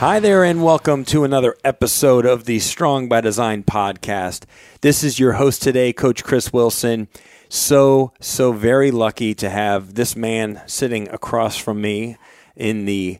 Hi there, and welcome to another episode of the Strong by Design podcast. This is your host today, Coach Chris Wilson. So, so very lucky to have this man sitting across from me in the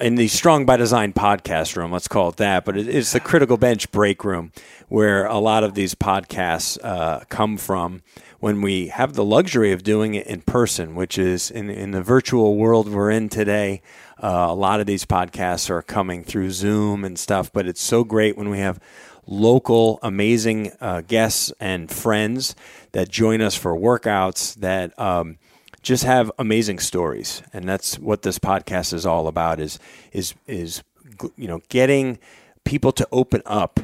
in the Strong by Design podcast room. Let's call it that, but it's the Critical Bench break room where a lot of these podcasts uh, come from when we have the luxury of doing it in person, which is in, in the virtual world we're in today. Uh, a lot of these podcasts are coming through Zoom and stuff, but it's so great when we have local, amazing uh, guests and friends that join us for workouts that um, just have amazing stories, and that's what this podcast is all about. Is is is you know getting people to open up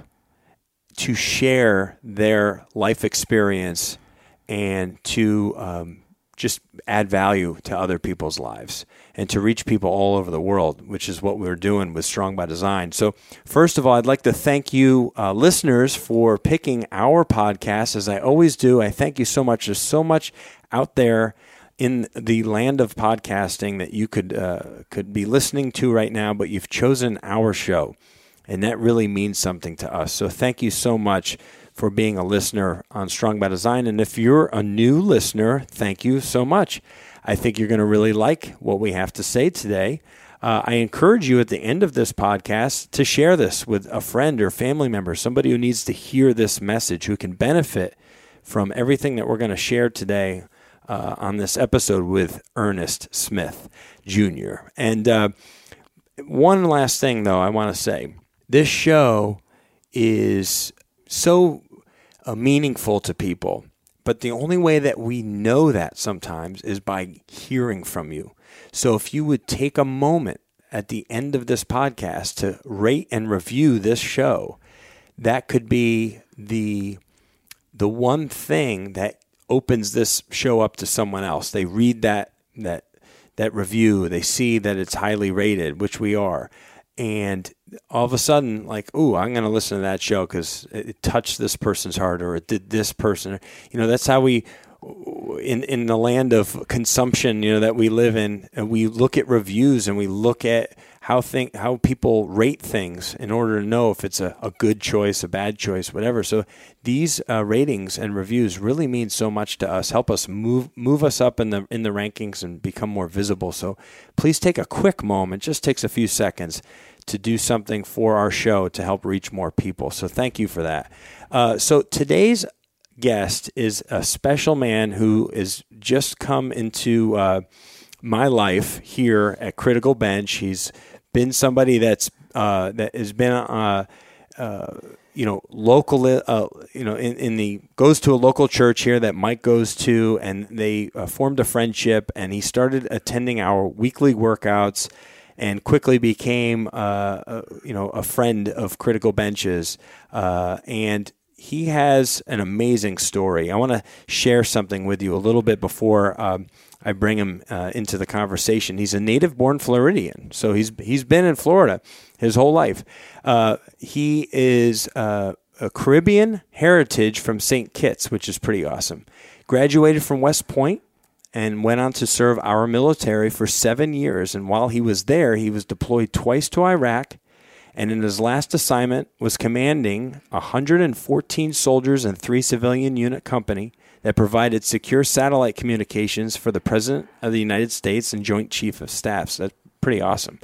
to share their life experience and to um, just add value to other people's lives and to reach people all over the world, which is what we're doing with Strong by Design. So, first of all, I'd like to thank you, uh, listeners, for picking our podcast. As I always do, I thank you so much. There's so much out there in the land of podcasting that you could uh, could be listening to right now, but you've chosen our show, and that really means something to us. So, thank you so much for being a listener on Strong by Design. And if you're a new listener, thank you so much. I think you're going to really like what we have to say today. Uh, I encourage you at the end of this podcast to share this with a friend or family member, somebody who needs to hear this message, who can benefit from everything that we're going to share today uh, on this episode with Earnest Smith Jr. And uh, one last thing, though, I want to say this show is so uh, meaningful to people. But the only way that we know that sometimes is by hearing from you. So if you would take a moment at the end of this podcast to rate and review this show, that could be the the one thing that opens this show up to someone else. They read that that that review, they see that it's highly rated, which we are and all of a sudden like oh i'm going to listen to that show because it touched this person's heart or it did this person you know that's how we in in the land of consumption you know that we live in we look at reviews and we look at how think how people rate things in order to know if it's a, a good choice, a bad choice, whatever. So these uh, ratings and reviews really mean so much to us. Help us move move us up in the in the rankings and become more visible. So please take a quick moment, just takes a few seconds to do something for our show to help reach more people. So thank you for that. Uh, so today's guest is a special man who has just come into uh, my life here at Critical Bench. He's been somebody that's uh, that has been uh, uh, you know local uh, you know in, in the goes to a local church here that Mike goes to and they uh, formed a friendship and he started attending our weekly workouts and quickly became uh, you know a friend of Critical Bench's and he has an amazing story. I want to share something with you a little bit before um, I bring him uh, into the conversation. He's a native born Floridian, so he's he's been in Florida his whole life. Uh, he is uh, a Caribbean heritage from St. Kitts, which is pretty awesome. Graduated from West Point and went on to serve our military for seven years. And while he was there, he was deployed twice to Iraq. And in his last assignment, was commanding 114 soldiers and three civilian unit company that provided secure satellite communications for the President of the United States and Joint Chief of Staffs. That's pretty awesome.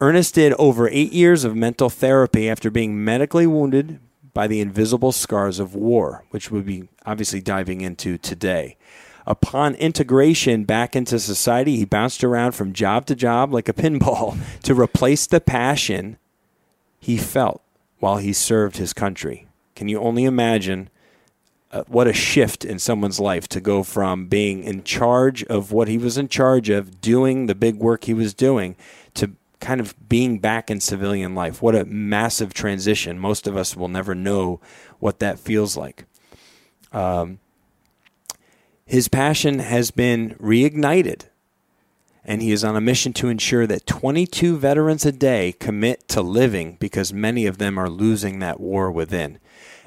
Earnest did over eight years of mental therapy after being medically wounded by the invisible scars of war, which we'll be obviously diving into today. Upon integration back into society, he bounced around from job to job like a pinball to replace the passion he felt while he served his country. Can you only imagine uh, what a shift in someone's life to go from being in charge of what he was in charge of, doing the big work he was doing, to kind of being back in civilian life. What a massive transition. Most of us will never know what that feels like. um, his passion has been reignited, and he is on a mission to ensure that 22 veterans a day commit to living because many of them are losing that war within.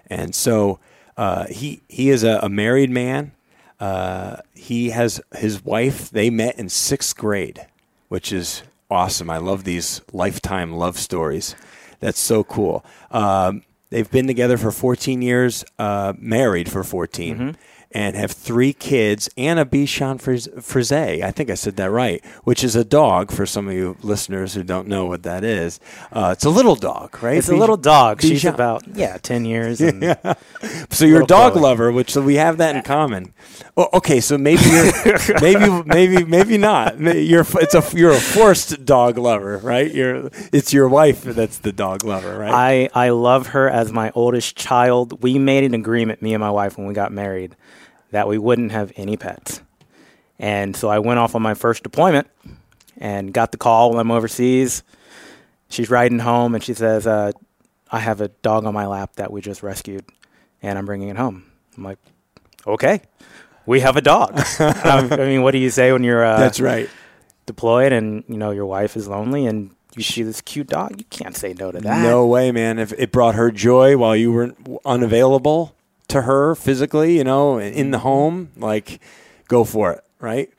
And so uh, he he is a, a married man. Uh, he has his wife. They met in sixth grade, which is awesome. I love these lifetime love stories. That's so cool. Um, they've been together for 14 years, uh, married for 14. Mm-hmm and have three kids and a Bichon Frise. I think I said that right, which is a dog for some of you listeners who don't know what that is. Uh, it's a little dog, right? It's a little dog. Bichon. She's about, yeah, 10 years. yeah. So you're a dog lover, which so we have that in common. Well, okay, so maybe you're, maybe maybe maybe not. You're it's a you're a forced dog lover, right? You're it's your wife that's the dog lover, right? I I love her as my oldest child. We made an agreement, me and my wife, when we got married that we wouldn't have any pets. And so I went off on my first deployment and got the call when I'm overseas. She's riding home and she says, uh, I have a dog on my lap that we just rescued and I'm bringing it home. I'm like, okay, we have a dog. I mean, what do you say when you're uh, that's right deployed and you know your wife is lonely and you see this cute dog? You can't say no to that. No way, man. If it brought her joy while you weren't unavailable, to her physically, you know, in the mm-hmm. home, like go for it, right?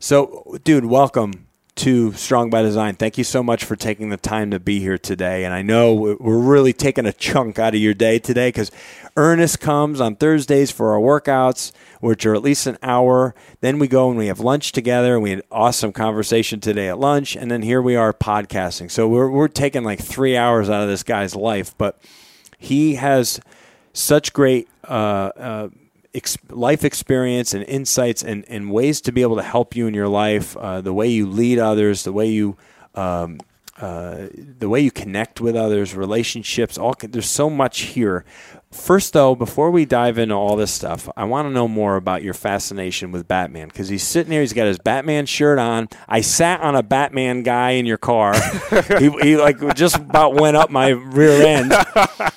So, dude, welcome to Strong by Design. Thank you so much for taking the time to be here today. And I know we're really taking a chunk out of your day today because Earnest comes on Thursdays for our workouts, which are at least an hour. Then we go and we have lunch together, and we had awesome conversation today at lunch. And then here we are podcasting. So we're we're taking like three hours out of this guy's life, but he has such great uh, uh, ex- life experience and insights and, and ways to be able to help you in your life, uh, the way you lead others, the way you um, uh, the way you connect with others, relationships. All there's so much here. First, though, before we dive into all this stuff, I want to know more about your fascination with Batman because he's sitting here. He's got his Batman shirt on. I sat on a Batman guy in your car. he, he, like just about went up my rear end.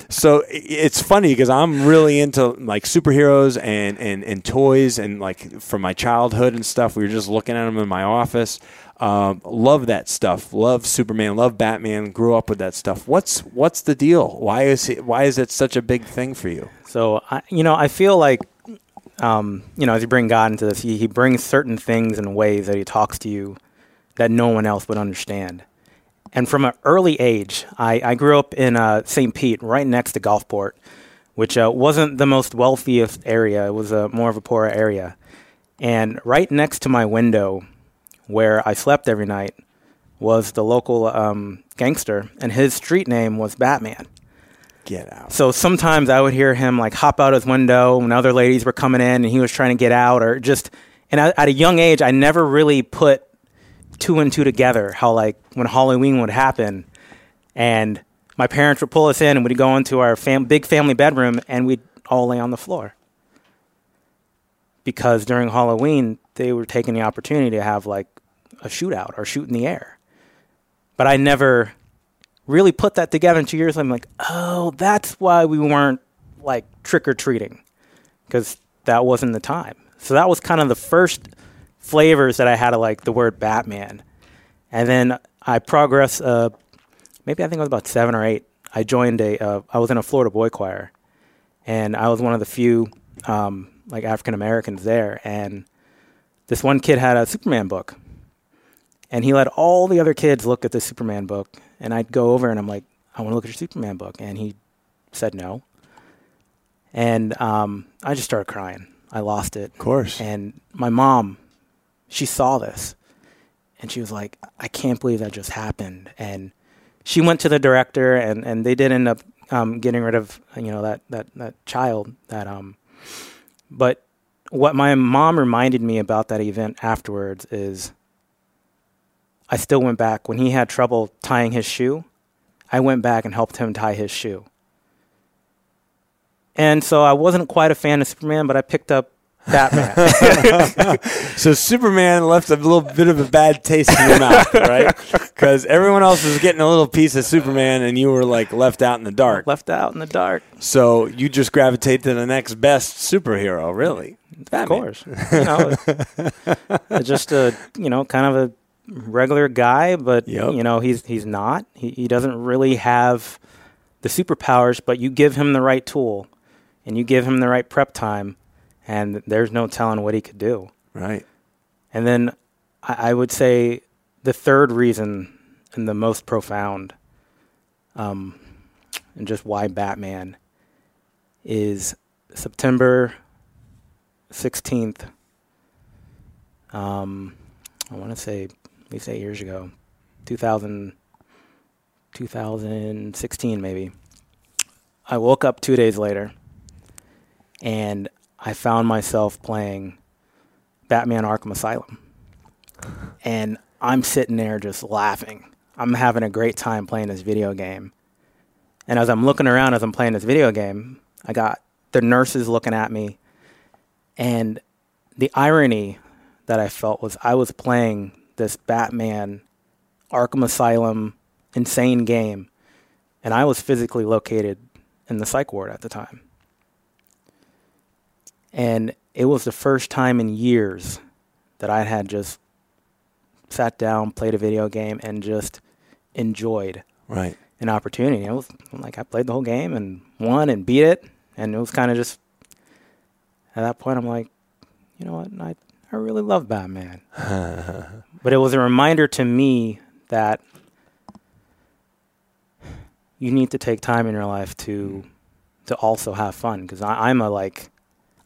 So it's funny because I'm really into like superheroes and, and and toys and like from my childhood and stuff. We were just looking at them in my office. Um, love that stuff. Love Superman. Love Batman. Grew up with that stuff. What's what's the deal? Why is it why is it such a big thing for you? So I, you know, I feel like um, you know, as you bring God into this, he, he brings certain things in ways that he talks to you that no one else would understand. And from an early age, I, I grew up in uh, St. Pete, right next to Gulfport, which uh, wasn't the most wealthiest area. It was more of a poorer area. And right next to my window where I slept every night was the local um, gangster, and his street name was Batman. Get out. So sometimes I would hear him like hop out his window when other ladies were coming in and he was trying to get out, or just. And I, at a young age, I never really put two and two together. How like when Halloween would happen, and my parents would pull us in and we'd go into our fam- big family bedroom and we'd all lay on the floor because during Halloween they were taking the opportunity to have like a shootout or shoot in the air. But I never really put that together in two years. I'm like, oh, that's why we weren't like trick or treating because that wasn't the time. So that was kind of the first flavors that I had of like the word Batman. And then I progressed, uh, maybe I think I was about seven or eight. I joined a, uh, I was in a Florida boy choir and I was one of the few um, like African Americans there. And this one kid had a Superman book and he let all the other kids look at the Superman book. And I'd go over and I'm like, I want to look at your Superman book. And he said no. And um, I just started crying. I lost it. Of course. And my mom, she saw this. And she was like, I can't believe that just happened. And she went to the director, and, and they did end up um, getting rid of you know that that that child. That um, but what my mom reminded me about that event afterwards is I still went back when he had trouble tying his shoe. I went back and helped him tie his shoe. And so I wasn't quite a fan of Superman, but I picked up Batman. So Superman left a little bit of a bad taste in your mouth, right? Because everyone else was getting a little piece of Superman, and you were like left out in the dark. Left out in the dark. So you just gravitate to the next best superhero, really? Of course. You know, just a you know kind of a regular guy, but Yep. you know he's he's not. He he doesn't really have the superpowers, but you give him the right tool, and you give him the right prep time, and there's no telling what he could do. Right. And then I, I would say the third reason and the most profound, um, and just why Batman is September 16th. Um, I want to say at least eight years ago, 2000, 2016 maybe. I woke up two days later and I found myself playing Batman Arkham Asylum. And I'm sitting there just laughing. I'm having a great time playing this video game. And as I'm looking around as I'm playing this video game, I got the nurses looking at me. And the irony that I felt was I was playing this Batman Arkham Asylum insane game. And I was physically located in the psych ward at the time. And it was the first time in years that I had just sat down, played a video game, and just enjoyed Right. an opportunity. It was like I played the whole game and won and beat it, and it was kind of just at that point I'm like, you know what, I I really love Batman. but it was a reminder to me that you need to take time in your life to to also have fun because I'm a like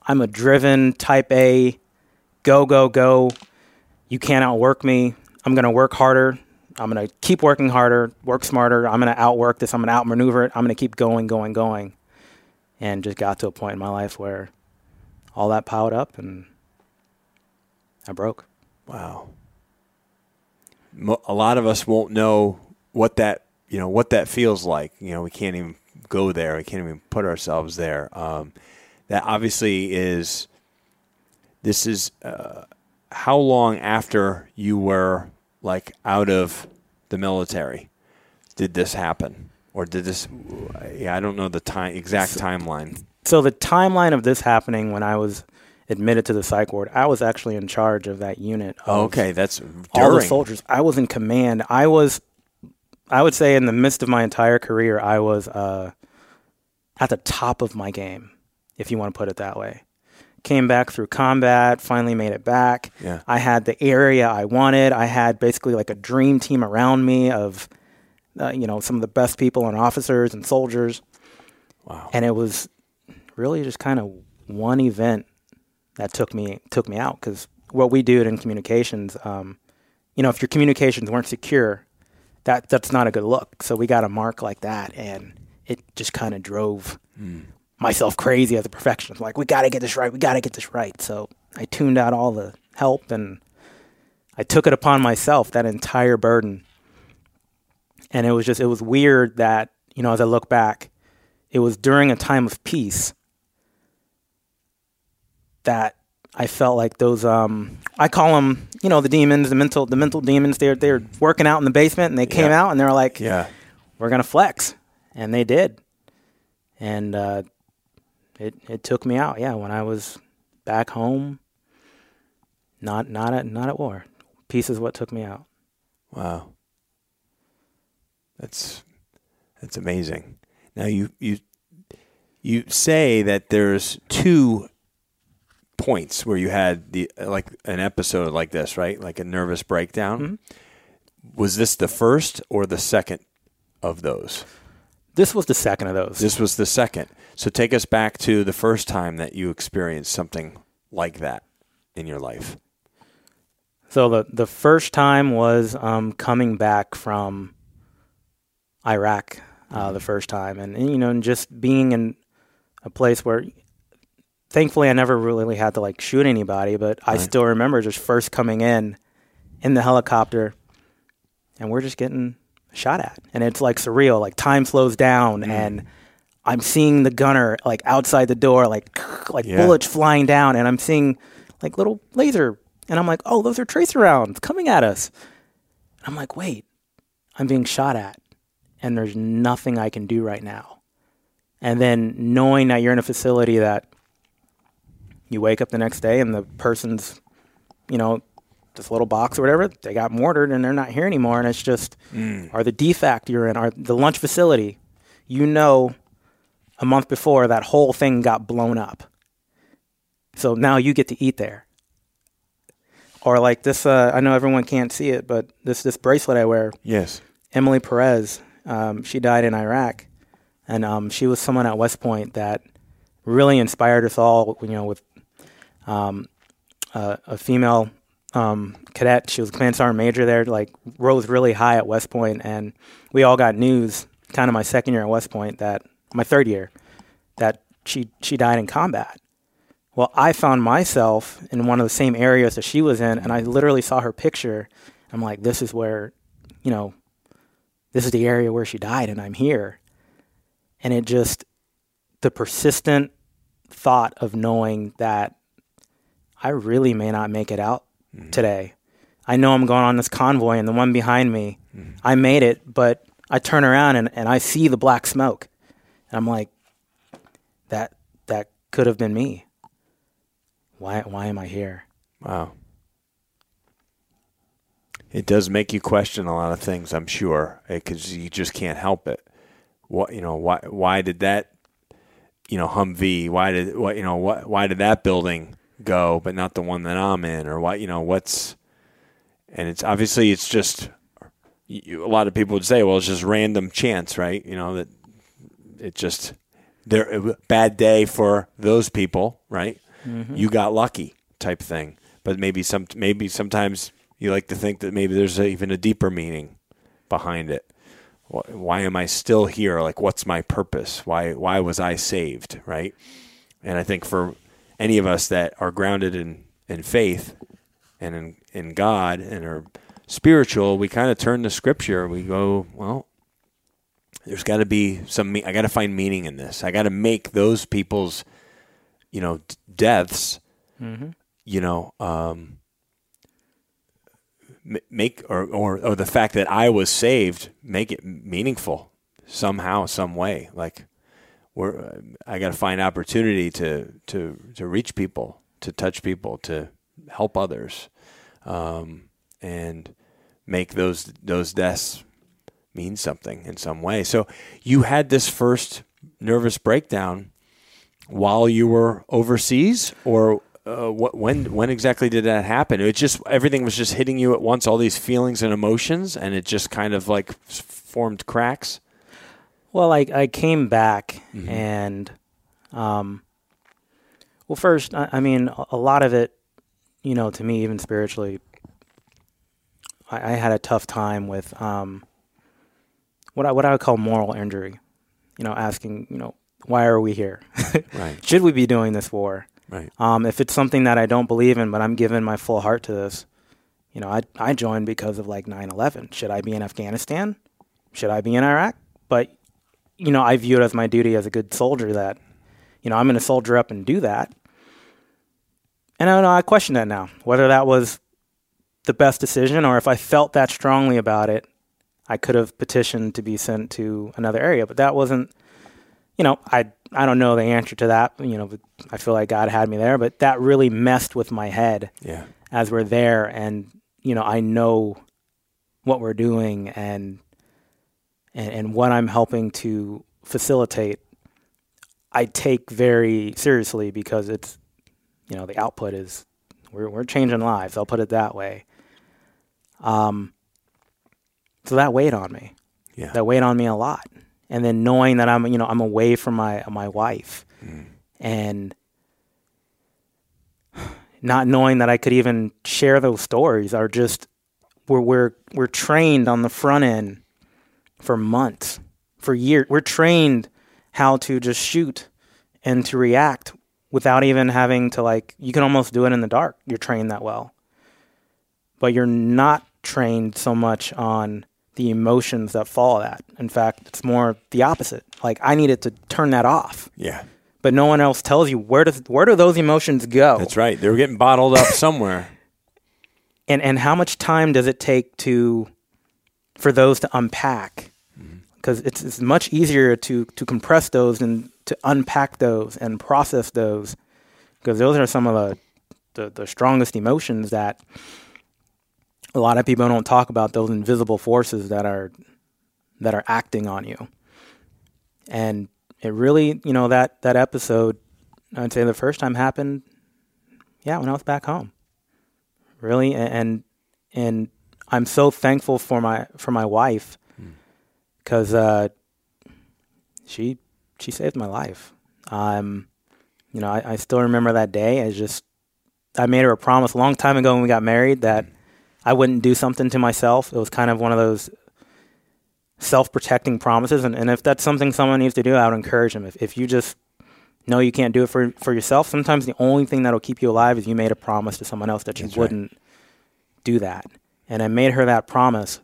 I'm a driven type A, go go go. You can't outwork me. I'm gonna work harder. I'm gonna keep working harder, work smarter. I'm gonna outwork this. I'm gonna outmaneuver it. I'm gonna keep going, going, going, and just got to a point in my life where all that piled up and I broke. Wow. A lot of us won't know what that you know what that feels like. You know, we can't even go there. We can't even put ourselves there. Um, that obviously is. This is uh, how long after you were like out of the military did this happen, or did this? Yeah, I don't know the time exact timeline. So the timeline of this happening when I was admitted to the psych ward, I was actually in charge of that unit. Of Okay, that's all the soldiers. I was in command. I was, I would say, in the midst of my entire career, I was uh, at the top of my game, if you want to put it that way. Came back through combat, finally made it back. Yeah. I had the area I wanted. I had basically like a dream team around me of, uh, you know, some of the best people and officers and soldiers. Wow. And it was really just kind of one event that took me took me out because what we do in communications, um, you know, if your communications weren't secure, that that's not a good look. So we got a mark like that, and it just kind of drove myself crazy as a perfectionist. Like we got to get this right. We got to get this right. So I tuned out all the help and I took it upon myself that entire burden. And it was just it was weird that you know as I look back, it was during a time of peace that I felt like those um I call them you know the demons the mental the mental demons they're they're working out in the basement and they came Yeah. out and they were like Yeah. we're gonna flex and they did and uh, it it took me out yeah when I was back home not not at not at war peace is what took me out Wow. That's that's amazing. Now you you you say that there's two points where you had the like an episode like this, right? Like a nervous breakdown. Was this the first or the second of those? this was the second of those This was the second. So take us back to the first time that you experienced something like that in your life. So the the first time was um, coming back from Iraq uh, the first time, and, and, you know, and just being in a place where, thankfully, I never really had to like shoot anybody, but I still remember just first coming in in the helicopter, and we're just getting shot at, and it's like surreal. Like time slows down, mm. and I'm seeing the gunner like outside the door, like like Yeah. bullets flying down, and I'm seeing like little laser, and I'm like, oh, those are tracer rounds coming at us. I'm like, wait, I'm being shot at, and there's nothing I can do right now. And then knowing that you're in a facility that you wake up the next day and the person's, you know, this little box or whatever, they got mortared and they're not here anymore. And it's just, or the DFAC you're in, or the lunch facility, you know, a month before that whole thing got blown up. So now you get to eat there. Or like this, uh, I know everyone can't see it, but this this bracelet I wear, Yes. Emily Perez, um, she died in Iraq, and um, she was someone at West Point that really inspired us all. You know, with um, uh, a female um, cadet, she was a command sergeant major there. Like rose really high at West Point, and we all got news. Kind of my second year at West Point, that my third year, that she she died in combat. Well, I found myself in one of the same areas that she was in, and I literally saw her picture. I'm like, this is where, you know, this is the area where she died, and I'm here. And it just, the persistent thought of knowing that I really may not make it out mm-hmm. today. I know I'm going on this convoy, and the one behind me, mm-hmm. I made it, but I turn around and, and I see the black smoke. And I'm like, that that could have been me. Why why am I here? Wow. It does make you question a lot of things, I'm sure, eh, because you just can't help it. What you know? Why? Why did that? You know, Humvee. Why did what? You know, what? Why did that building go, but not the one that I'm in? Or what You know, what's? And it's obviously it's just. You, a lot of people would say, well, it's just random chance, right? You know that it just they're bad day for those people, right? Mm-hmm. You got lucky, type thing. But maybe some maybe sometimes you like to think that maybe there's a, even a deeper meaning behind it. Why, why am I still here? Like, what's my purpose? Why why was I saved? Right? And I think for any of us that are grounded in in faith and in in God and are spiritual, we kind of turn to Scripture. We go, well, there's got to be some. me- I got to find meaning in this. I got to make those people's, you know, d- deaths, you know, um, m- make or, or or the fact that I was saved make it meaningful somehow, some way. Like, we're I got to find opportunity to to to reach people, to touch people, to help others, um, and make those those deaths mean something in some way. So you had this first nervous breakdown while you were overseas, or uh, what? When when exactly did that happen? It just everything was just hitting you at once, all these feelings and emotions, and it just kind of like formed cracks. Well, I I came back and, um, well, first I, I mean a, a lot of it, you know, to me even spiritually, I, I had a tough time with um, what I what I would call moral injury. You know, asking you know why are we here? Right, Should we be doing this war? right, Um, if it's something that I don't believe in, but I'm giving my full heart to this, you know, I I joined because of like 9/11. Should I be in Afghanistan? Should I be in Iraq? But you know, I view it as my duty as a good soldier that, you know, I'm going to soldier up and do that. And I don't know. I question that now whether that was the best decision or if I felt that strongly about it, I could have petitioned to be sent to another area. But that wasn't you know, I I don't know the answer to that. You know, I feel like God had me there, but that really messed with my head yeah, as we're there, and you know, I know what we're doing and and, and what I'm helping to facilitate. I take very seriously because it's you know the output is we're we're changing lives. I'll put it that way. Um. So that weighed on me yeah, that weighed on me a lot. And then knowing that I'm, you know, I'm away from my my wife, and not knowing that I could even share those stories, are just we're we're we're trained on the front end for months, for years. We're trained how to just shoot and to react without even having to like. You can almost do it in the dark. You're trained that well, but you're not trained so much on the emotions that follow that. In fact, it's more the opposite. Like I needed to turn that off. Yeah. But no one else tells you where does where do those emotions go? That's right. They were getting bottled up somewhere. and and how much time does it take to for those to unpack. Because it's, it's much easier to to compress those and to unpack those and process those. Because those are some of the, the the strongest emotions that a lot of people don't talk about those invisible forces that are that are acting on you. And it really you know that that episode i'd say the first time happened yeah when i was back home. Really and and i'm so thankful for my for my wife because uh, she she saved my life. Um you know I, I still remember that day. As just i made her a promise a long time ago when we got married that i wouldn't do something to myself. It was kind of one of those self-protecting promises. And, and if that's something someone needs to do i would encourage them. If, if you just know you can't do it for, for yourself sometimes the only thing that'll keep you alive is you made a promise to someone else that you That's wouldn't do that and i made her that promise.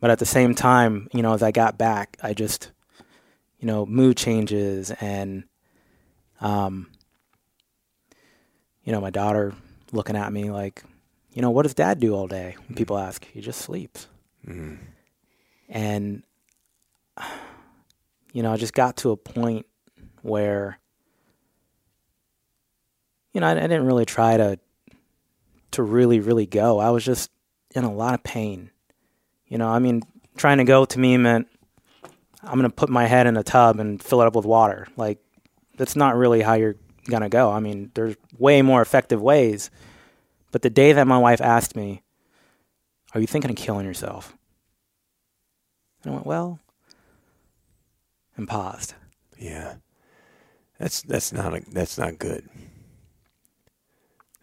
But at the same time you know as i got back i just you know mood changes and um you know my daughter looking at me like you know what does dad do all day? When people ask he just sleeps. And you know i just got to a point where you know I, I didn't really try to to really really go. I was just in a lot of pain. You know i mean trying to go to me meant i'm going to put my head in a tub and fill it up with water. Like that's not really how you're going to go. I mean there's way more effective ways. But the day that my wife asked me are you thinking of killing yourself? And i went well and paused. Yeah. That's that's not a, that's not good.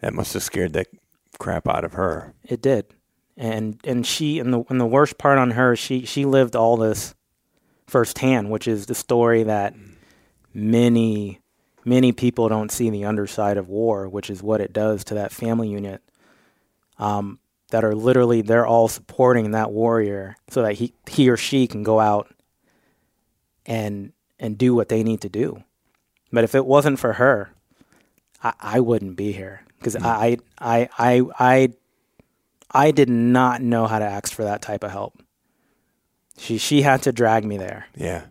That must have scared the crap out of her. It did, and and she and the and the worst part on her, she she lived all this firsthand, which is the story that many many people don't see the underside of war, which is what it does to that family unit. Um, that are literally they're all supporting that warrior so that he he or she can go out and and do what they need to do. But if it wasn't for her, I, I wouldn't be here because I, I I I I did not know how to ask for that type of help. She she had to drag me there. Yeah.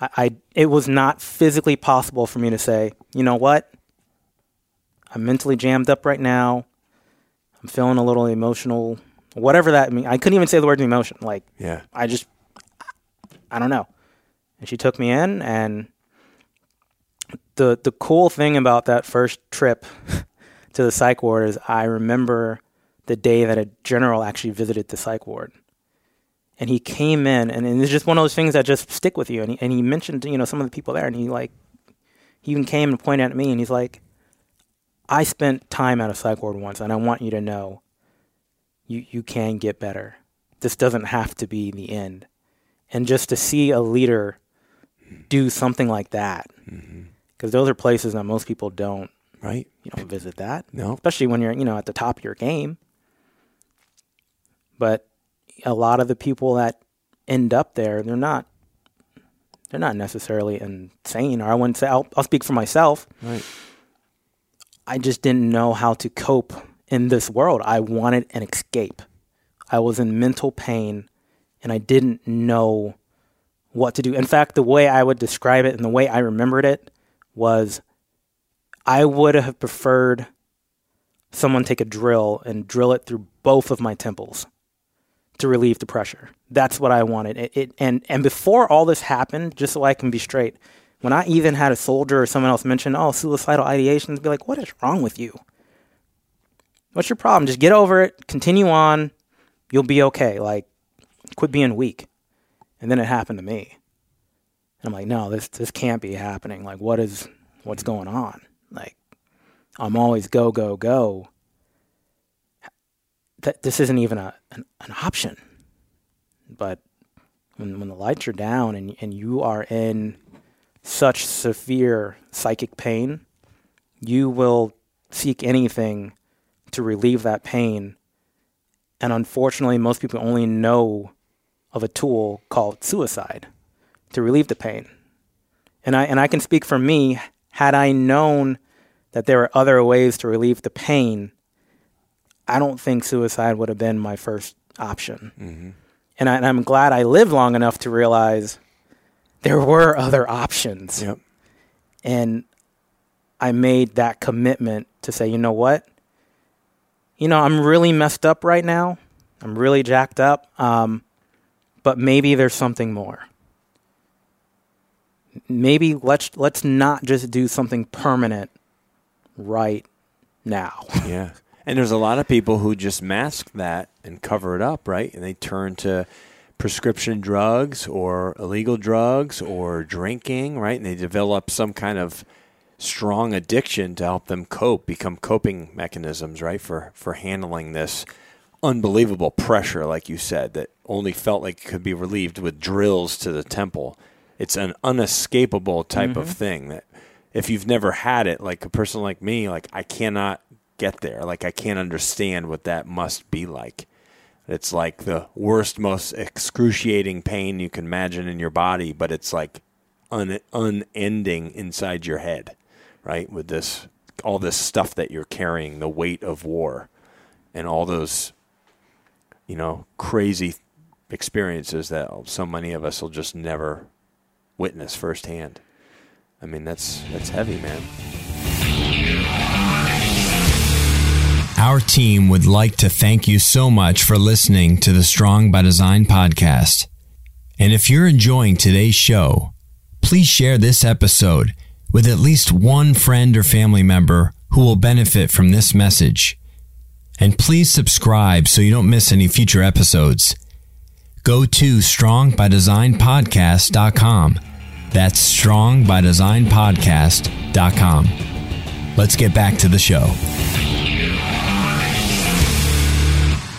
I, I it was not physically possible for me to say, you know what? I'm mentally jammed up right now. I'm feeling a little emotional, whatever that means. I couldn't even say the word emotion. Like Yeah. I just I don't know. And she took me in and the the cool thing about that first trip to the psych ward is I remember the day that a general actually visited the psych ward. And he came in and, and it's just one of those things that just stick with you and he, and he mentioned, you know, some of the people there and he like he even came and pointed at me and he's like I spent time at a psych ward once and I want you to know you you can get better. This doesn't have to be the end and just to see a leader do something like that mm-hmm. because those are places that most people don't Right? you don't visit that No. especially when you're you know at the top of your game but a lot of the people that end up there they're not they're not necessarily insane or i wouldn't say i'll, I'll speak for myself Right. I just didn't know how to cope in this world. I wanted an escape. I was in mental pain and I didn't know what to do. In fact, the way I would describe it and the way I remembered it was I would have preferred someone take a drill and drill it through both of my temples to relieve the pressure. That's what I wanted. It, it and and before all this happened, just so I can be straight, when I even had a soldier or someone else mention, "Oh, suicidal ideations," be like, "What is wrong with you? What's your problem? Just get over it. Continue on. You'll be okay. Like, quit being weak." And then it happened to me. And I'm like, "No, this this can't be happening. Like, what is what's going on? Like, I'm always go go go. This isn't even a an, an option." But when when the lights are down and and you are in such severe psychic pain, you will seek anything to relieve that pain. And unfortunately, most people only know of a tool called suicide to relieve the pain. And I and I can speak for me, had I known that there were other ways to relieve the pain, I don't think suicide would have been my first option. Mm-hmm. And, I, I'm glad I lived long enough to realize there were other options. Yep. And I made that commitment to say, you know what? You know, I'm really messed up right now. I'm really jacked up. Um, but maybe there's something more. Maybe let's let's not just do something permanent right now. Yeah. And there's a lot of people who just mask that and cover it up, right? And they turn to prescription drugs or illegal drugs or drinking, right? And they develop some kind of strong addiction to help them cope, become coping mechanisms, right? For for handling this unbelievable pressure, like you said, that only felt like it could be relieved with drills to the temple. It's an unescapable type Mm-hmm. of thing that if you've never had it, like a person like me, like I cannot get there. Like I can't understand what that must be like. It's like the worst, most excruciating pain you can imagine in your body, but it's like un- unending inside your head, right? With this, all this stuff that you're carrying, the weight of war, and all those, you know, crazy experiences that so many of us will just never witness firsthand. I mean, that's that's heavy, man. Our team would like to thank you so much for listening to the Strong by Design podcast. And if you're enjoying today's show, please share this episode with at least one friend or family member who will benefit from this message. And please subscribe so you don't miss any future episodes. Go to strongbydesignpodcast.com. That's strongbydesignpodcast.com. Let's get back to the show.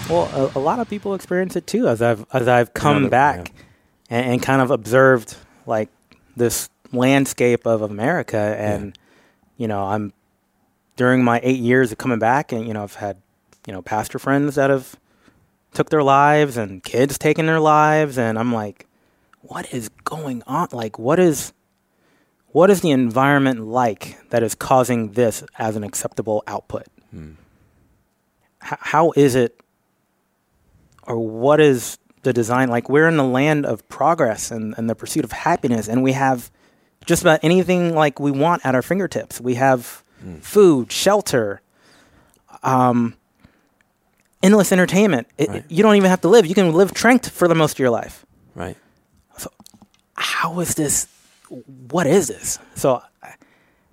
Well, a, a lot of people experience it too, as I've as I've come Another- back and, and kind of observed like this landscape of America, and you know, I'm during my eight years of coming back, and you know, I've had you know pastor friends that have took their lives and kids taking their lives, and I'm like, what is going on? Like, what is what is the environment like that is causing this as an acceptable output? Hmm. H- how is it or what is the design? Like we're in the land of progress and, and the pursuit of happiness and we have just about anything like we want at our fingertips. We have food shelter um, endless entertainment. It- Right. you don't even have to live. You can live tranked for the most of your life. Right. So how is this what is this? So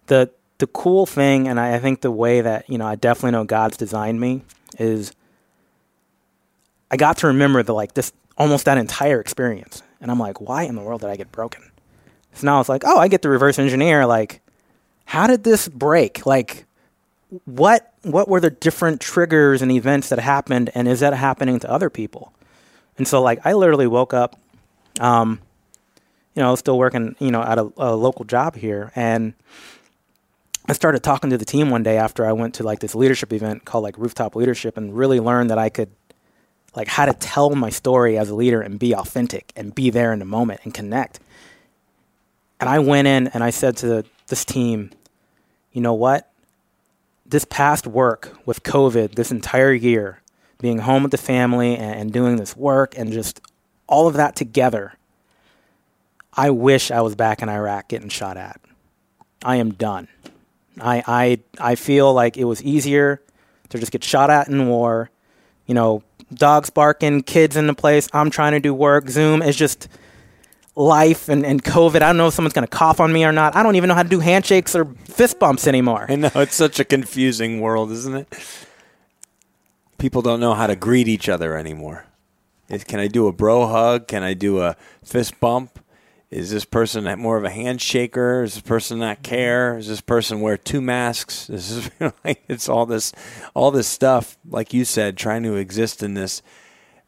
the the cool thing and I, I think the way that you know i definitely know god's designed me is i got to remember the like this almost that entire experience. And i'm like why in the world did i get broken? So now it's like oh i get to reverse engineer. Like how did this break? Like what what were the different triggers and events that happened? And is that happening to other people? And so like i literally woke up um, you know, I was still working, you know, at a, a local job here. And I started talking to the team one day after I went to like this leadership event called like Rooftop Leadership and really learned that I could, like, how to tell my story as a leader and be authentic and be there in the moment and connect. And I went in and I said to the, this team, you know what? This past work with COVID, this entire year, being home with the family and, and doing this work and just all of that together, I wish I was back in Iraq getting shot at. I am done. I I I feel like it was easier to just get shot at in war. You know, dogs barking, kids in the place. I'm trying to do work. Zoom is just life and, and COVID. I don't know if someone's going to cough on me or not. I don't even know how to do handshakes or fist bumps anymore. I know it's such a confusing world, isn't it? People don't know how to greet each other anymore. Can I do a bro hug? Can I do a fist bump? Is this person more of a handshaker? Is this person not care? Is this person wear two masks? This is like it's all this, all this stuff. Like you said, trying to exist in this,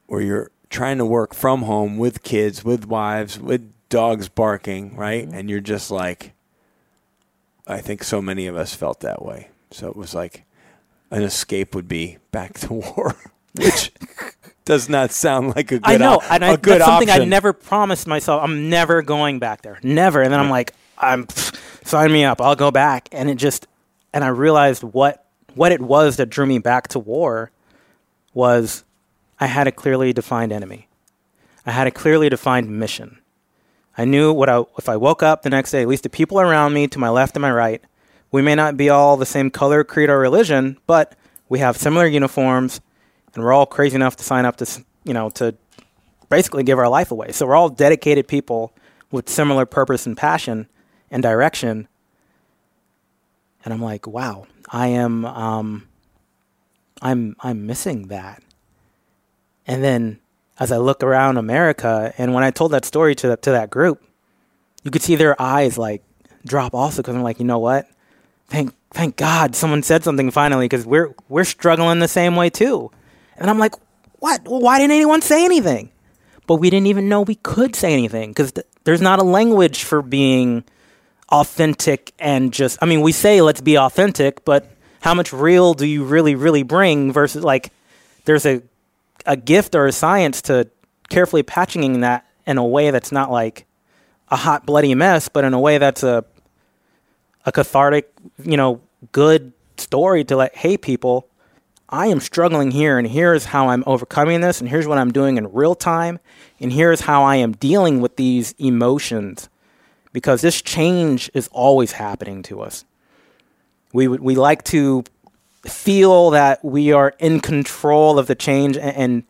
where you're trying to work from home with kids, with wives, with dogs barking, right? Mm-hmm. And you're just like, I think so many of us felt that way. So it was like an escape would be back to war, which does not sound like a good I know, op- and a I, good that's something I never promised myself. I'm never going back there, never. And then I'm like, I'm sign me up. I'll go back, and it just, and I realized what what it was that drew me back to war was I had a clearly defined enemy. I had a clearly defined mission. I knew what I if I woke up the next day, at least the people around me, to my left and my right, we may not be all the same color, creed, or religion, but we have similar uniforms, and we're all crazy enough to sign up to, you know, to basically give our life away. So we're all dedicated people with similar purpose and passion and direction. And I'm like, wow, I am, um, I'm, I'm missing that. And then as I look around America, and when I told that story to that to that group, you could see their eyes like drop also because I'm like, you know what? Thank thank God someone said something finally because we're we're struggling the same way too. And I'm like, what? Why didn't anyone say anything? But we didn't even know we could say anything because th- there's not a language for being authentic and just. I mean, we say let's be authentic, but how much real do you really really bring versus like there's a a gift or a science to carefully patching that in a way that's not like a hot bloody mess, but in a way that's a a cathartic, you know, good story to like, hey people, I am struggling here and here's how I'm overcoming this and here's what I'm doing in real time and here's how I am dealing with these emotions because this change is always happening to us. We we like to feel that we are in control of the change and, and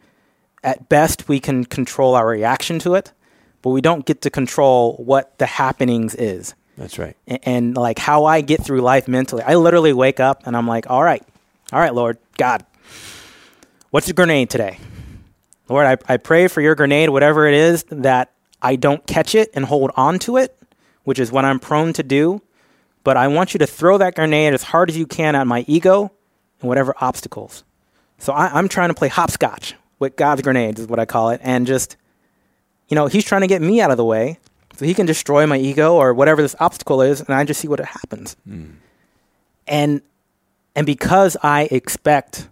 at best we can control our reaction to it, but we don't get to control what the happenings is That's right. and, and like how I get through life mentally. I literally wake up and I'm like, all right, all right, Lord, God, what's your grenade today? Lord, I, I pray for your grenade, whatever it is, that I don't catch it and hold on to it, which is what I'm prone to do. But I want you to throw that grenade as hard as you can at my ego and whatever obstacles. So I, I'm trying to play hopscotch with God's grenades, is what I call it. And just, you know, He's trying to get me out of the way so He can destroy my ego or whatever this obstacle is, and I just see what happens. Hmm. And and because I expect,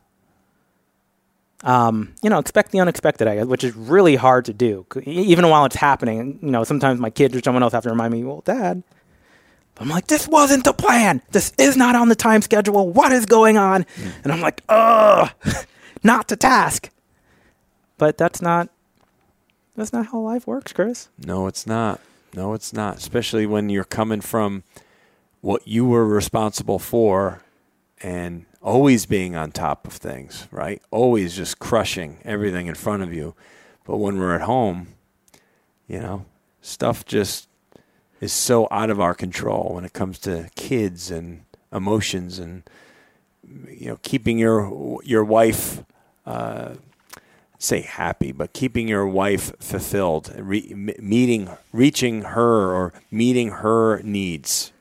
um, you know, expect the unexpected, I guess, which is really hard to do, even while it's happening. You know, sometimes my kids or someone else have to remind me, "Well, Dad." I'm like, this wasn't the plan. This is not on the time schedule. What is going on? And I'm like, ugh, not to task. But that's not that's not how life works, Chris. No, it's not. No, it's not. Especially when you're coming from what you were responsible for and always being on top of things, right? Always just crushing everything in front of you. But when we're at home, you know, stuff just is so out of our control when it comes to kids and emotions and you know keeping your your wife uh, say happy, but keeping your wife fulfilled, re- meeting, reaching her or meeting her needs,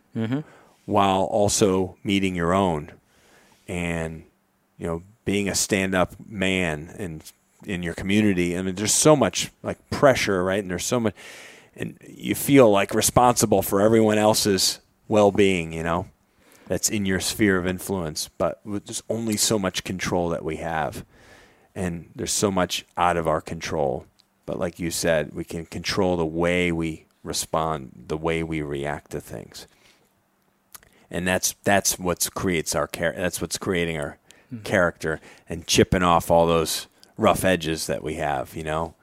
while also meeting your own, and you know being a stand-up man in in your community. I mean, there's so much like pressure, right? And there's so much, and you feel like responsible for everyone else's well-being. You know, that's in your sphere of influence, but there's only so much control that we have and there's so much out of our control. But like you said, we can control the way we respond, the way we react to things, and that's that's what's creates our char- That's what's creating our character and chipping off all those rough edges that we have. You know,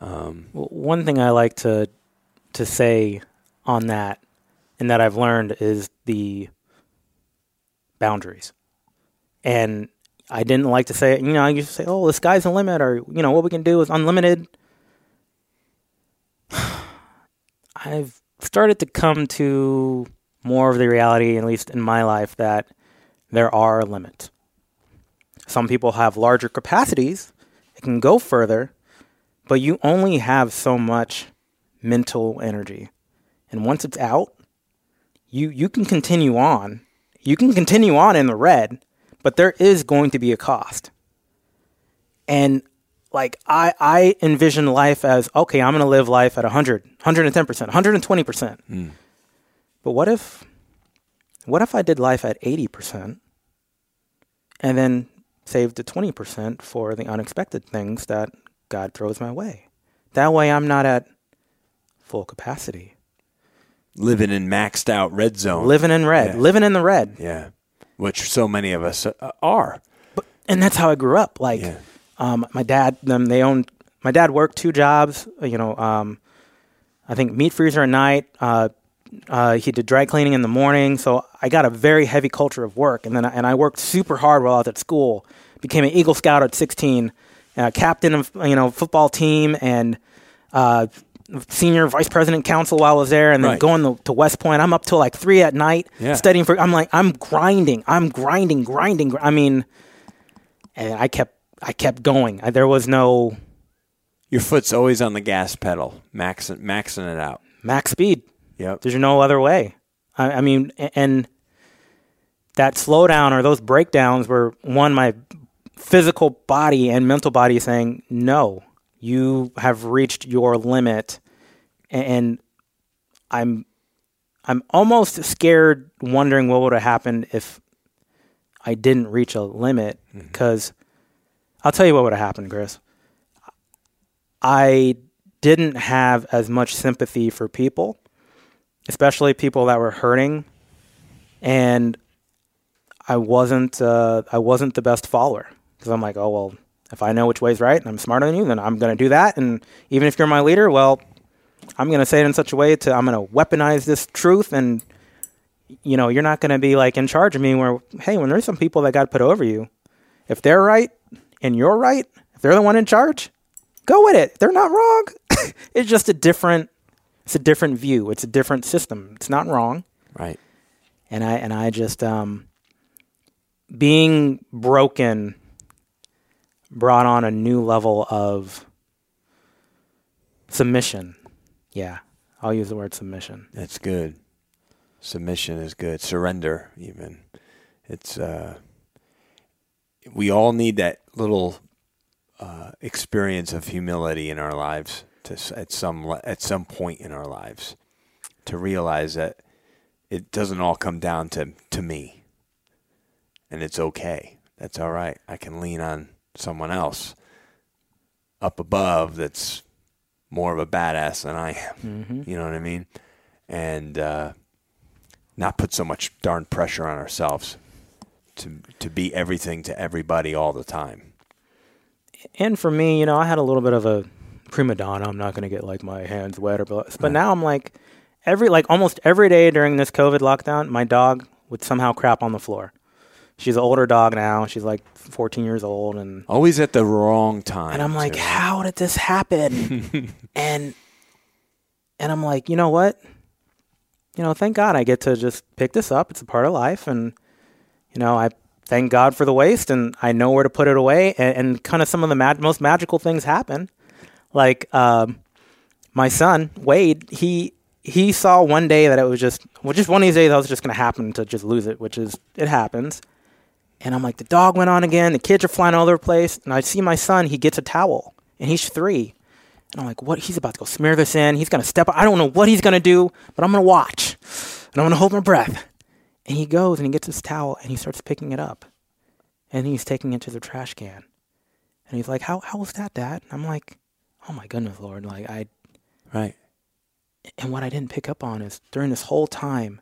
um, Well, one thing I like to to say on that, and that I've learned is the boundaries. And I didn't like to say it. You know, I used to say, "Oh, the sky's the limit," or you know, what we can do is unlimited. I've started to come to more of the reality, at least in my life, that there are limits. Some people have larger capacities; it can go further, but you only have so much mental energy. And once it's out, you you can continue on. You can continue on in the red, but there is going to be a cost. And like I I envision life as okay, I'm going to live life at 100, 110%, 120%. But what if what if I did life at 80% and then saved the 20% for the unexpected things that God throws my way. That way I'm not at full capacity. Living in maxed out red zone. Living in red, Yeah. living in the red. yeah. Which so many of us uh, are. And that's how I grew up. Like, Yeah. um, my dad, them, they owned, my dad worked two jobs, you know, um, I think meat freezer at night. Uh, uh, he did dry cleaning in the morning. So I got a very heavy culture of work. And then, I, and I worked super hard while I was at school. Became an Eagle Scout at 16, uh, captain of, you know, football team and, uh, senior vice president council while I was there and then Right. going to, to West Point. I'm up till like three at night Yeah. studying for, I'm like, I'm grinding, I'm grinding, grinding. gr- I mean, and I kept, I kept going. I, there was no Your foot's always on the gas pedal, maxing, maxing it out. max speed. Yep. There's no other way. I, I mean, and that slowdown or those breakdowns were one my physical body and mental body saying, "No, you have reached your limit," and I'm I'm almost scared, wondering what would have happened if I didn't reach a limit. Mm-hmm. Because I'll tell you what would have happened, Chris. I didn't have as much sympathy for people, especially people that were hurting, and I wasn't uh, I wasn't the best follower because I'm like, oh well, if I know which way's right and I'm smarter than you, then I'm going to do that. And even if you're my leader, well, I'm going to say it in such a way to I'm going to weaponize this truth, and you know, you're not going to be like in charge of me. Where hey, when there's some people that got put over you, if they're right and you're right, if they're the one in charge, go with it. They're not wrong. it's just a different it's a different view. It's a different system. It's not wrong. Right. And I and I just um being broken brought on a new level of submission. Yeah. I'll use the word submission. That's good. Submission is good. Surrender, even. It's uh, we all need that little uh, experience of humility in our lives to at some at some point in our lives to realize that it doesn't all come down to to me, and it's okay. That's all right. I can lean on someone else up above that's more of a badass than I am. You know what I mean? And uh, not put so much darn pressure on ourselves to to be everything to everybody all the time. And for me, you know, I had a little bit of a prima donna. I'm not going to get like my hands wet or but but now I'm like every like almost every day during this COVID lockdown, my dog would somehow crap on the floor. She's an older dog now. She's like 14 years old and Always at the wrong time. And I'm like, too. how did this happen? and and I'm like, you know what? You know, thank God I get to just pick this up. It's a part of life, and you know, I thank God for the waste, and I know where to put it away. And, and kind of some of the mag- most magical things happen, like um, my son Wade. He he saw one day that it was just well, just one of these days I was just going to happen to just lose it, which is it happens. And I'm like, the dog went on again. The kids are flying all over the place. And I see my son, he gets a towel and he's three. And I'm like, what? He's about to go smear this in. He's going to step. Up. I don't know what he's going to do, but I'm going to watch. And I'm going to hold my breath. And he goes and he gets his towel and he starts picking it up. And he's taking it to the trash can. And he's like, how, how was that, Dad? And I'm like, oh my goodness, Lord. Like, I, right. and what I didn't pick up on is during this whole time,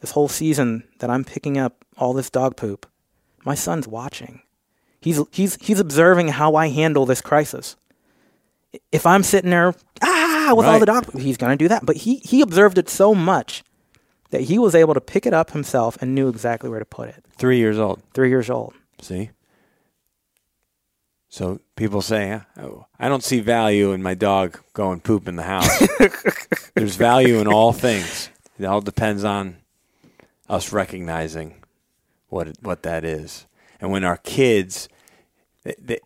this whole season that I'm picking up all this dog poop, my son's watching. He's he's he's observing how I handle this crisis. If I'm sitting there ah with all the dog poop, he's gonna do that. But he he observed it so much that he was able to pick it up himself and knew exactly where to put it. Three years old. Three years old. See. So people say, oh, I don't see value in my dog going poop in the house. There's value in all things. It all depends on us recognizing what it, what that is. And when our kids, they, they,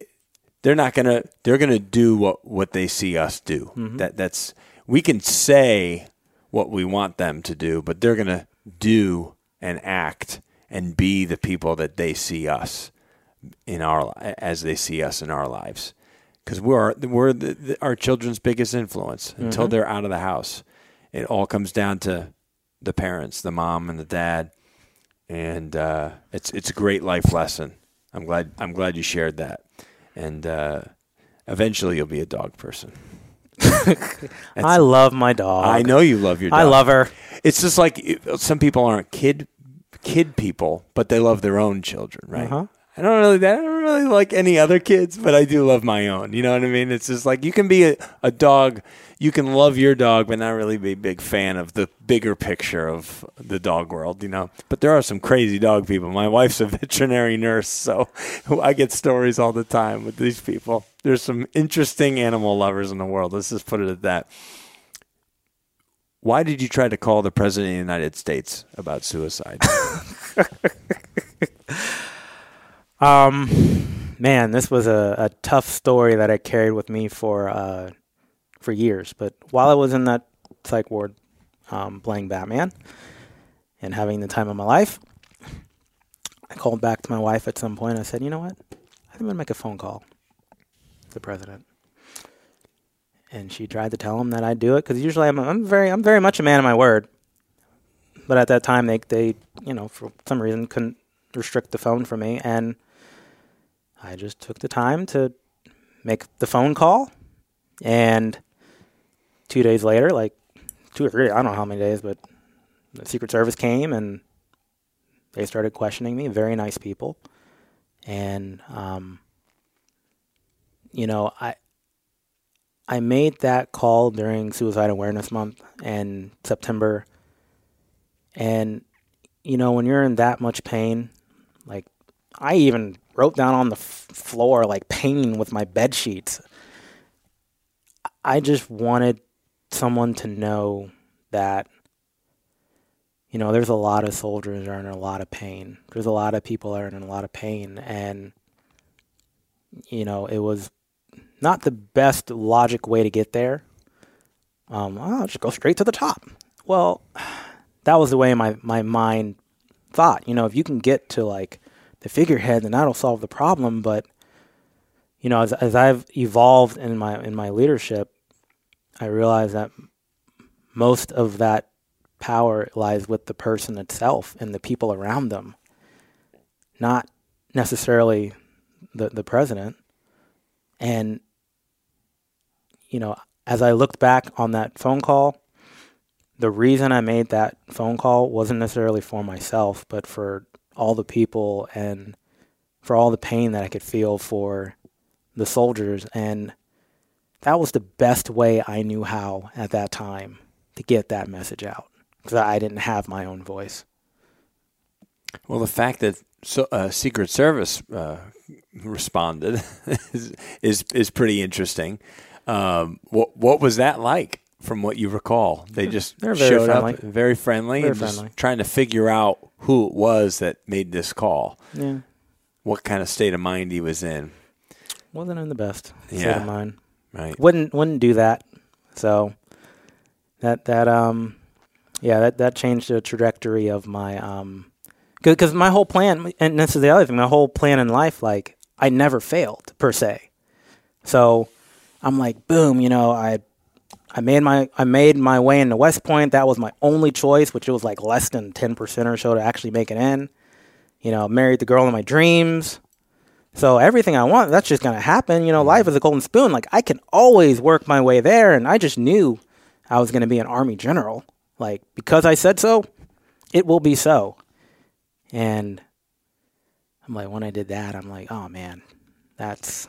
they're not gonna they're gonna do what what they see us do. Mm-hmm. That that's we can say what we want them to do, but they're gonna do and act and be the people that they see us in our as they see us in our lives because we're we're the, the, our children's biggest influence until they're out of the house. It all comes down to the parents, the mom and the dad, and uh, it's it's a great life lesson. I'm glad. I'm glad you shared that, and uh, eventually you'll be a dog person. I love my dog. I know you love your. dog. I love her. It's just like some people aren't kid kid people, but they love their own children, right? Uh-huh. I don't really, I don't really like any other kids, but I do love my own. You know what I mean? It's just like you can be a, a dog, you can love your dog, but not really be a big fan of the bigger picture of the dog world. You know, but there are some crazy dog people. My wife's a veterinary nurse, so I get stories all the time with these people. There's some interesting animal lovers in the world. Let's just put it at that. Why did you try to call the president of the United States about suicide? Um, man, this was a, a tough story that I carried with me for uh, for years. But while I was in that psych ward um, playing Batman and having the time of my life, I called back to my wife at some point. I said, "You know what? I think I'm gonna make a phone call to the president." And she tried to tell him that I'd do it because usually I'm, I'm very I'm very much a man of my word. But at that time, they they you know for some reason couldn't restrict the phone for me, and I just took the time to make the phone call. And two days later, like two or three, I don't know how many days, but the Secret Service came and they started questioning me. Very nice people. And, um, you know, I. I made that call during Suicide Awareness Month in September. And, you know, when you're in that much pain, like I even wrote down on the f- floor like pain with my bed sheets. I just wanted someone to know that you know there's a lot of soldiers are in a lot of pain. There's a lot of people are in a lot of pain and you know it was not the best logic way to get there. Um, I'll just go straight to the top. Well, that was the way my, my mind thought. You know, if you can get to like the figurehead, then that'll solve the problem. But you know, as as I've evolved in my in my leadership, I realize that most of that power lies with the person itself and the people around them, not necessarily the the president. And you know, as I looked back on that phone call, the reason I made that phone call wasn't necessarily for myself, but for all the people and for all the pain that I could feel for the soldiers. And that was the best way I knew how at that time to get that message out because I didn't have my own voice. Well, the fact that so, uh, Secret Service uh, responded is, is is pretty interesting. Um, what what was that like? From what you recall, they just they're very showed friendly. up, very friendly, Very friendly. trying to figure out who it was that made this call. Yeah, What kind of state of mind he was in, wasn't in the best state Yeah. of mind. right? Wouldn't wouldn't do that. So that that um yeah that that changed the trajectory of my um because my whole plan and this is the other thing my whole plan in life like I never failed per se. So I'm like boom you know I I made my I made my way into West Point. That was my only choice, which it was like less than ten percent or so to actually make it in. You know, married the girl of my dreams. So everything I want, that's just gonna happen. You know, mm-hmm. life is a golden spoon. Like I can always work my way there, and I just knew I was gonna be an army general. Like because I said so, it will be so. And I'm like, when I did that, I'm like, oh man, that's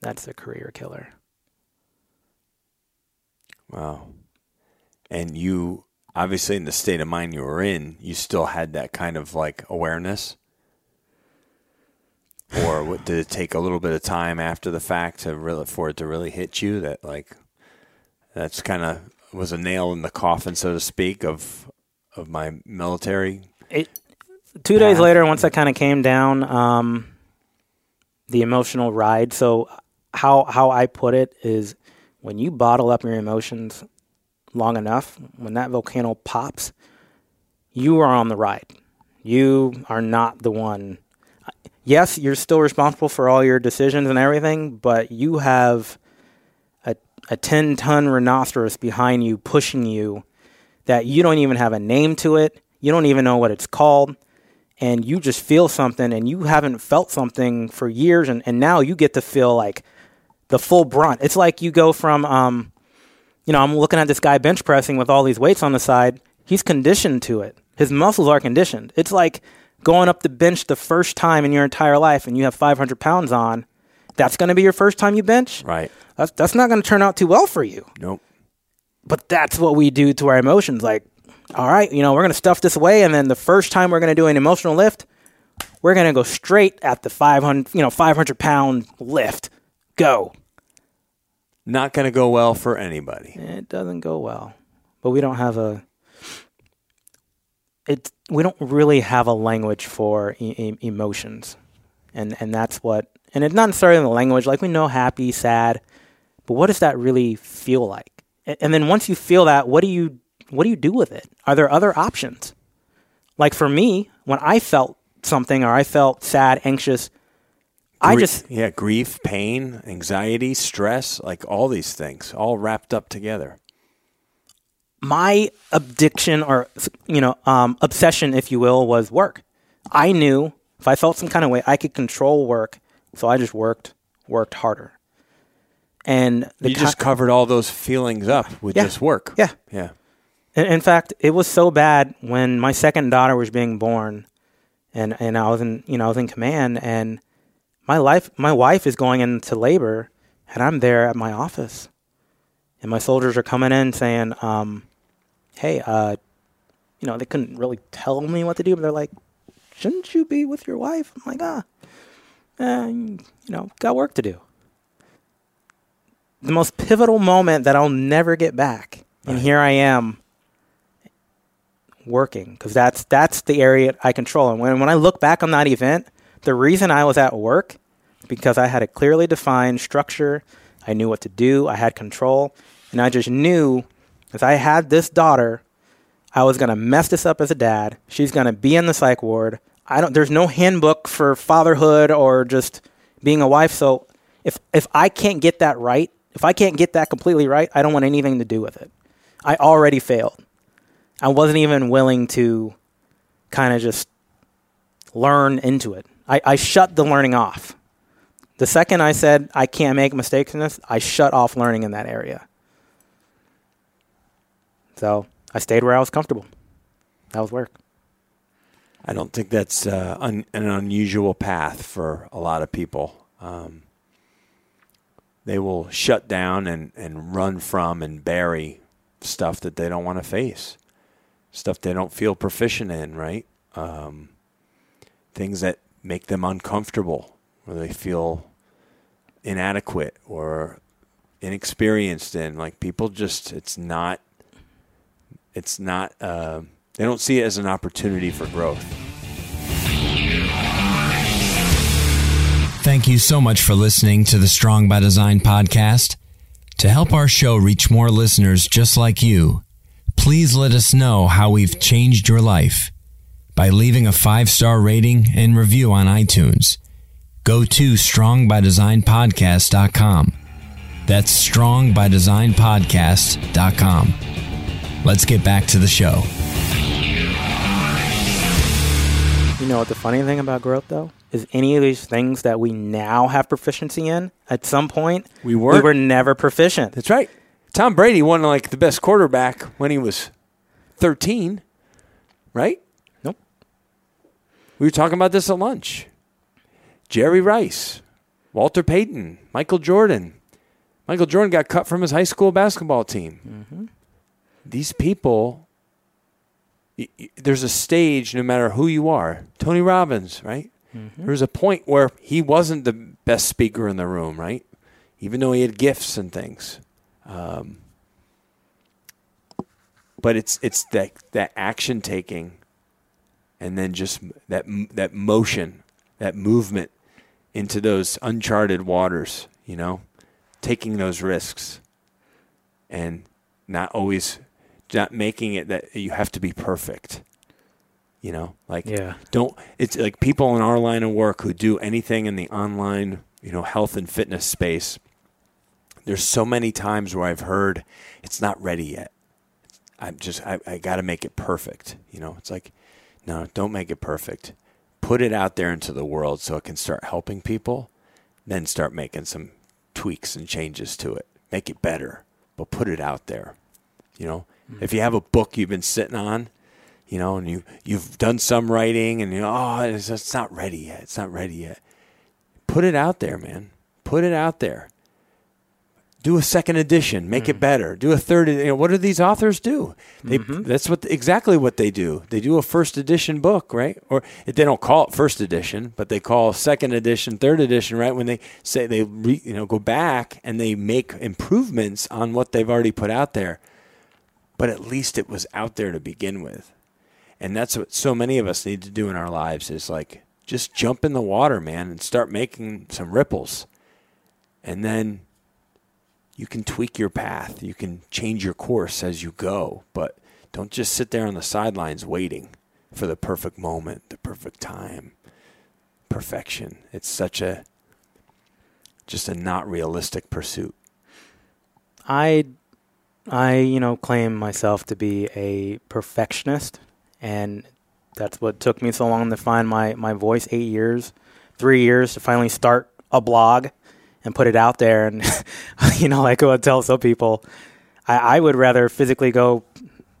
that's a career killer. Wow. And you obviously in the state of mind you were in, you still had that kind of like awareness. Or what, did it take a little bit of time after the fact to really for it to really hit you that like that's kind of was a nail in the coffin so to speak of of my military it two days path. later once i kind of came down um, the emotional ride so how how i put it is when you bottle up your emotions long enough when that volcano pops you are on the ride you are not the one yes you're still responsible for all your decisions and everything but you have a, a 10 ton rhinoceros behind you pushing you that you don't even have a name to it. You don't even know what it's called. and you just feel something and you haven't felt something for years and, and now you get to feel like the full brunt. It's like you go from um you know, I'm looking at this guy bench pressing with all these weights on the side. He's conditioned to it. His muscles are conditioned. It's like going up the bench the first time in your entire life and you have 500 pounds on. That's going to be your first time you bench. Right. That's, that's not going to turn out too well for you. Nope. But that's what we do to our emotions. Like, all right, you know, we're going to stuff this away. And then the first time we're going to do an emotional lift, we're going to go straight at the 500, you know, 500 pound lift. Go. Not going to go well for anybody. It doesn't go well. But we don't have a it we don't really have a language for e- e- emotions. And and that's what and it's not necessarily the language like we know happy, sad, but what does that really feel like? And, and then once you feel that, what do you what do you do with it? Are there other options? Like for me, when I felt something or I felt sad, anxious, I just yeah, grief, pain, anxiety, stress, like all these things, all wrapped up together. my addiction or you know um, obsession, if you will, was work. I knew if I felt some kind of way, I could control work, so I just worked, worked harder. And the you just ki- covered all those feelings up with Yeah. just work. yeah. Yeah. In, in fact, it was so bad when my second daughter was being born, and and I was in you know I was in command, and my life my wife is going into labor, and I'm there at my office, and my soldiers are coming in saying, um, "Hey, uh, you know they couldn't really tell me what to do, but they're like, shouldn't you be with your wife?" I'm like, ah, eh, you know, got work to do. The most pivotal moment that I'll never get back, and Right. here I am working because that's that's the area I control. And when when I look back on that event, the reason I was at work because I had a clearly defined structure. I knew what to do. I had control, and I just knew if I had this daughter, I was gonna mess this up as a dad. She's gonna be in the psych ward. I don't. There's no handbook for fatherhood or just being a wife. So if if I can't get that right, if I can't get that completely right, I don't want anything to do with it. I already failed. I wasn't even willing to kind of just learn into it. I, I shut the learning off. The second I said I can't make mistakes in this, I shut off learning in that area. So I stayed where I was comfortable. That was work. I don't think that's uh, un- an unusual path for a lot of people. Um, they will shut down and, and run from and bury stuff that they don't want to face, stuff they don't feel proficient in, right? Um, things that make them uncomfortable, or they feel inadequate or inexperienced in. Like people just, it's not, it's not. Uh, they don't see it as an opportunity for growth. Thank you so much for listening to the Strong by Design podcast. To help our show reach more listeners just like you, please let us know how we've changed your life by leaving a five star rating and review on iTunes. Go to strongbydesignpodcast.com. That's strongbydesignpodcast.com. Let's get back to the show. You know what the funny thing about growth though is any of these things that we now have proficiency in at some point We weren't. we were never proficient. That's right. Tom Brady won like the best quarterback when he was 13, right? We were talking about this at lunch. Jerry Rice, Walter Payton, Michael Jordan. Michael Jordan got cut from his high school basketball team. These people, y- y- there's a stage no matter who you are. Tony Robbins, right? There's a point where he wasn't the best speaker in the room, right? Even though he had gifts and things. Um, but it's it's that that action taking, and then just that that motion, that movement into those uncharted waters. You know, taking those risks, and not always not making it that you have to be perfect. You know, like Yeah. don't it's like people in our line of work who do anything in the online, you know, health and fitness space. There's so many times where I've heard it's not ready yet. I'm just I, I got to make it perfect. You know, it's like no, don't make it perfect. put it out there into the world so it can start helping people, then start making some tweaks and changes to it. Make it better, but put it out there. You know, mm-hmm. if you have a book you've been sitting on, you know, and you you've done some writing and you know, oh, it's, it's not ready yet. It's not ready yet. Put it out there, man. Put it out there do a second edition, make mm. it better. Do a third. You know, what do these authors do? They, mm-hmm. That's what exactly what they do. They do a first edition book, right? Or they don't call it first edition, but they call second edition, third edition, right? When they say they re, you know go back and they make improvements on what they've already put out there. But at least it was out there to begin with, and that's what so many of us need to do in our lives is like just jump in the water, man, and start making some ripples, and then you can tweak your path, you can change your course as you go, but don't just sit there on the sidelines waiting for the perfect moment, the perfect time, perfection. It's such a just a not realistic pursuit. I I, you know, claim myself to be a perfectionist and that's what took me so long to find my, my voice, eight years, three years to finally start a blog and put it out there. And, you know, like I tell some people, I, I would rather physically go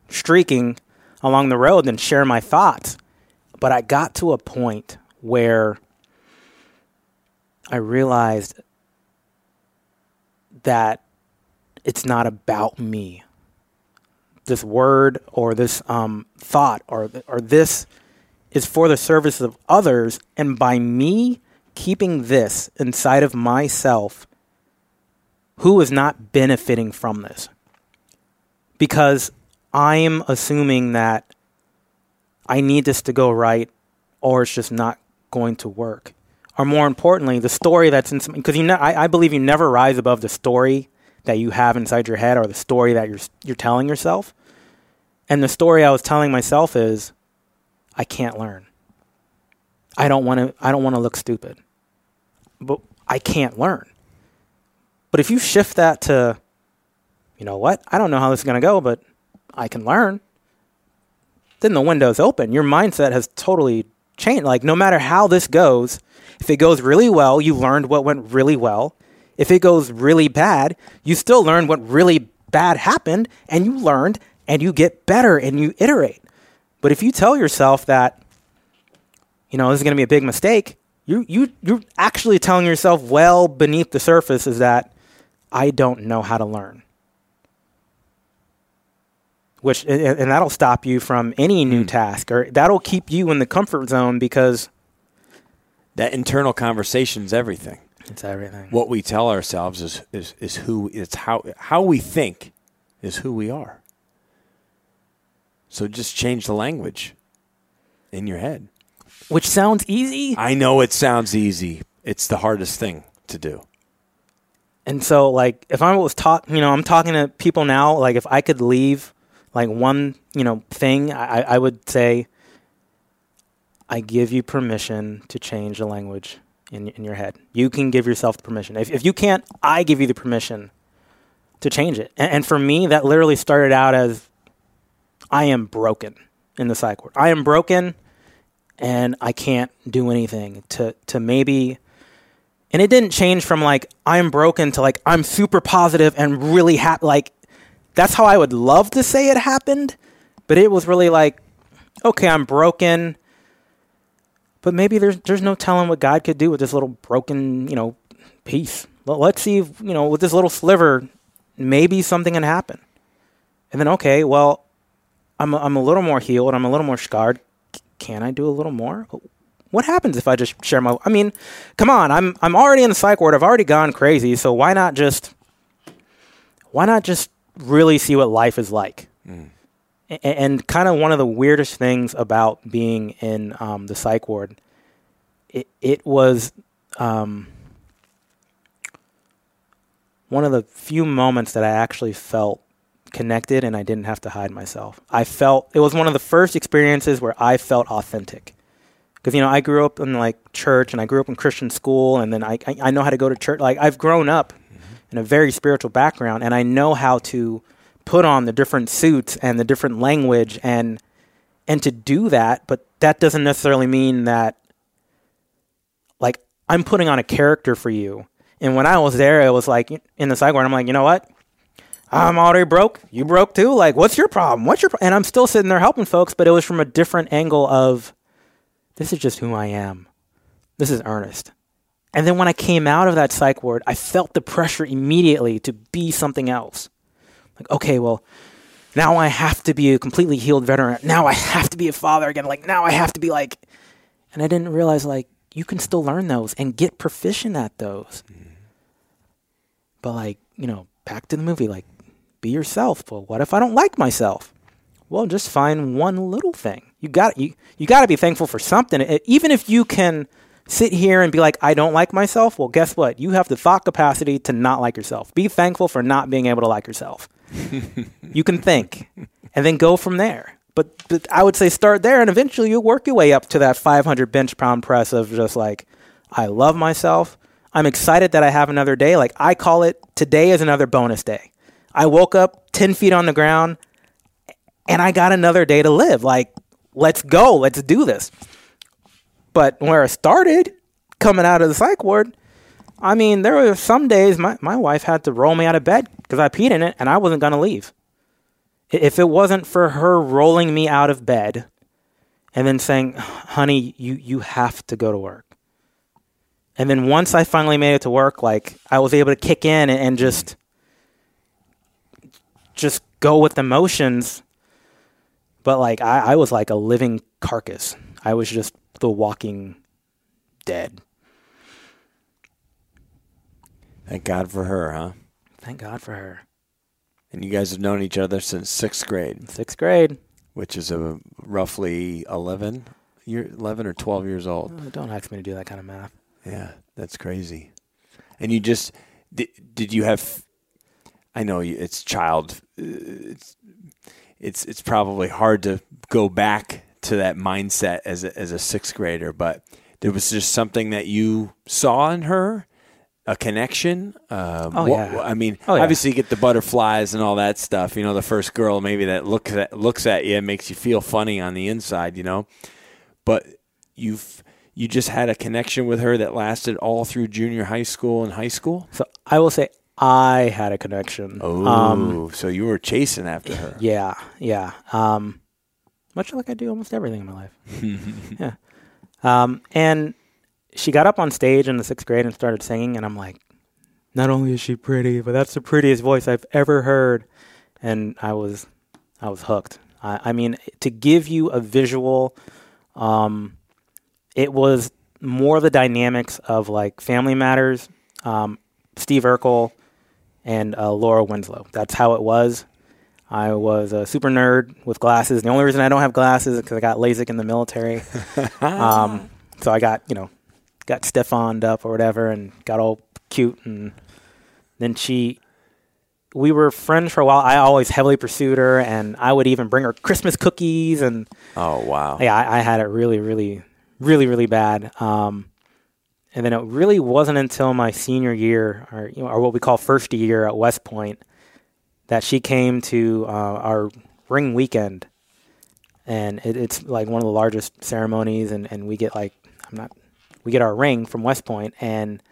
streaking along the road than share my thoughts. But I got to a point where I realized that it's not about me. This word or this um, thought or or this is for the service of others, and by me keeping this inside of myself, who is not benefiting from this? Because I'm assuming that I need this to go right or it's just not going to work. Or more importantly, the story that's in because you know, I, I believe you never rise above the story that you have inside your head or the story that you're you're telling yourself. And the story I was telling myself is I can't learn. I don't want to I don't want to look stupid but I can't learn. But if you shift that to, you know what, I don't know how this is going to go, but I can learn, then the window's open. Your mindset has totally changed. Like, no matter how this goes, if it goes really well, you learned what went really well. If it goes really bad, you still learned what really bad happened, and you learned and you get better and you iterate. But if you tell yourself that, you know, this is going to be a big mistake, you you you're actually telling yourself well beneath the surface is that I don't know how to learn. Which and that'll stop you from any new mm. task or that'll keep you in the comfort zone because that internal conversation is everything. It's everything. What we tell ourselves is is is who it's how how we think is who we are. So just change the language in your head which sounds easy. I know it sounds easy. It's the hardest thing to do. And so, like, if I was talk, you know, I'm talking to people now. Like, if I could leave, like, one, you know, thing, I, I would say, I give you permission to change the language in in your head. You can give yourself the permission. If if you can't, I give you the permission to change it. And, and for me, that literally started out as, I am broken in the psych ward. I am broken and I can't do anything to to maybe and it didn't change from like I'm broken to like I'm super positive and really happy like that's how I would love to say it happened but it was really like okay I'm broken but maybe there's there's no telling what God could do with this little broken you know piece. Let's see if, you know with this little sliver maybe something can happen. And then okay well I'm I'm a little more healed I'm a little more scarred can I do a little more? What happens if I just share my? I mean, come on, I'm I'm already in the psych ward. I've already gone crazy. So why not just why not just really see what life is like? Mm. And, and kind of one of the weirdest things about being in um, the psych ward, it it was um, one of the few moments that I actually felt connected and I didn't have to hide myself. I felt it was one of the first experiences where I felt authentic. Because you know, I grew up in like church and I grew up in Christian school and then I I, I know how to go to church. Like I've grown up mm-hmm. in a very spiritual background and I know how to put on the different suits and the different language and and to do that, but that doesn't necessarily mean that like I'm putting on a character for you. And when I was there, it was like in the psych ward, I'm like, you know what? I'm already broke. You broke too. Like, what's your problem? What's your? Pro-? And I'm still sitting there helping folks, but it was from a different angle of, this is just who I am. This is Earnest. And then when I came out of that psych ward, I felt the pressure immediately to be something else. Like, okay, well, now I have to be a completely healed veteran. Now I have to be a father again. Like, now I have to be like, and I didn't realize like you can still learn those and get proficient at those. Mm. But like, you know, back to the movie, like be yourself. Well, what if I don't like myself? Well, just find one little thing. You got you you got to be thankful for something. It, even if you can sit here and be like, I don't like myself. Well, guess what? You have the thought capacity to not like yourself. Be thankful for not being able to like yourself. you can think, and then go from there. But, but I would say start there, and eventually you'll work your way up to that 500 bench pound press of just like, I love myself. I'm excited that I have another day. Like I call it, today is another bonus day. I woke up 10 feet on the ground and I got another day to live. Like, let's go. Let's do this. But where I started coming out of the psych ward, I mean, there were some days my, my wife had to roll me out of bed because I peed in it and I wasn't going to leave. If it wasn't for her rolling me out of bed and then saying, honey, you, you have to go to work. And then once I finally made it to work, like I was able to kick in and, and just just go with emotions. But like I, I was like a living carcass. I was just the walking dead. Thank God for her, huh? Thank God for her. And you guys have known each other since sixth grade. Sixth grade. Which is a roughly eleven year eleven or twelve years old. Oh, don't ask me to do that kind of math. Yeah, that's crazy. And you just did, did you have I know it's child. It's it's it's probably hard to go back to that mindset as a, as a sixth grader, but there was just something that you saw in her, a connection. Um, oh yeah. I mean, oh, yeah. obviously you get the butterflies and all that stuff. You know, the first girl maybe that looks at looks at you and makes you feel funny on the inside. You know, but you've you just had a connection with her that lasted all through junior high school and high school. So I will say I had a connection. Oh, um, so you were chasing after her? Yeah, yeah. Um, much like I do almost everything in my life. yeah. Um, and she got up on stage in the sixth grade and started singing, and I'm like, not only is she pretty, but that's the prettiest voice I've ever heard. And I was, I was hooked. I, I mean, to give you a visual, um, it was more the dynamics of like Family Matters, um, Steve Urkel and uh, Laura Winslow. That's how it was. I was a super nerd with glasses. The only reason I don't have glasses is because I got LASIK in the military. um, so I got, you know, got stiffened up or whatever and got all cute. And then she, we were friends for a while. I always heavily pursued her and I would even bring her Christmas cookies. And oh, wow. Yeah, I, I had it really, really, really, really bad. Um, and then it really wasn't until my senior year, or, you know, or what we call first year at West Point, that she came to uh, our ring weekend. And it, it's like one of the largest ceremonies, and, and we get like, I'm not, we get our ring from West Point, and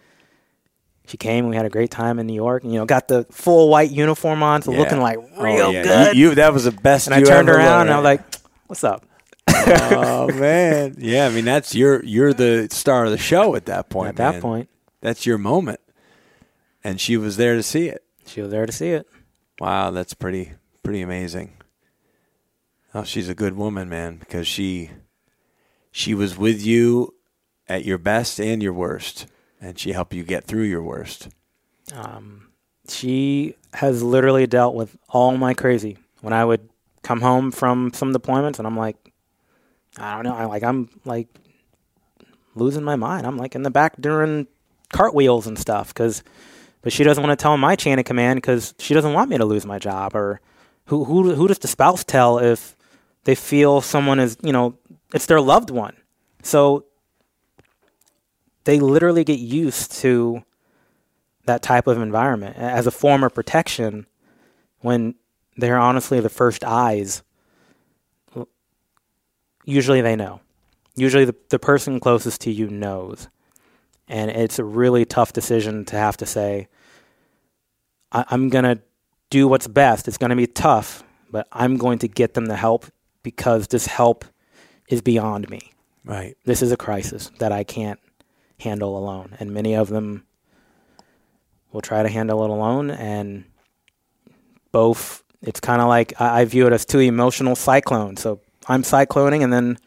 she came. And we had a great time in New York, and you know, got the full white uniform on, so yeah. looking like oh, real oh, yeah. good. You, you, that was the best. And I turned around, and I was like, "What's up?" Oh man, yeah. I mean, that's you're you're the star of the show at that point. At that man. point, that's your moment, and she was there to see it. She was there to see it. Wow, that's pretty pretty amazing. Oh, she's a good woman, man, because she she was with you at your best and your worst, and she helped you get through your worst. Um, she has literally dealt with all my crazy. When I would come home from some deployments, and I'm like, I don't know. I like I'm like losing my mind. I'm like in the back doing cartwheels and stuff because, but she doesn't want to tell my chain of command because she doesn't want me to lose my job. Or who who who does the spouse tell if they feel someone is you know it's their loved one? So they literally get used to that type of environment as a form of protection when they're honestly the first eyes usually they know. Usually the, the person closest to you knows. and it's a really tough decision to have to say, I- I'm gonna do what's best. It's gonna be tough, but I'm going to get them the help because this help is beyond me. Right. This is a crisis that I can't handle alone, and many of them will try to handle it alone. And both, it's kind of like I, I view it as two emotional cyclones. So I'm cycloning, and then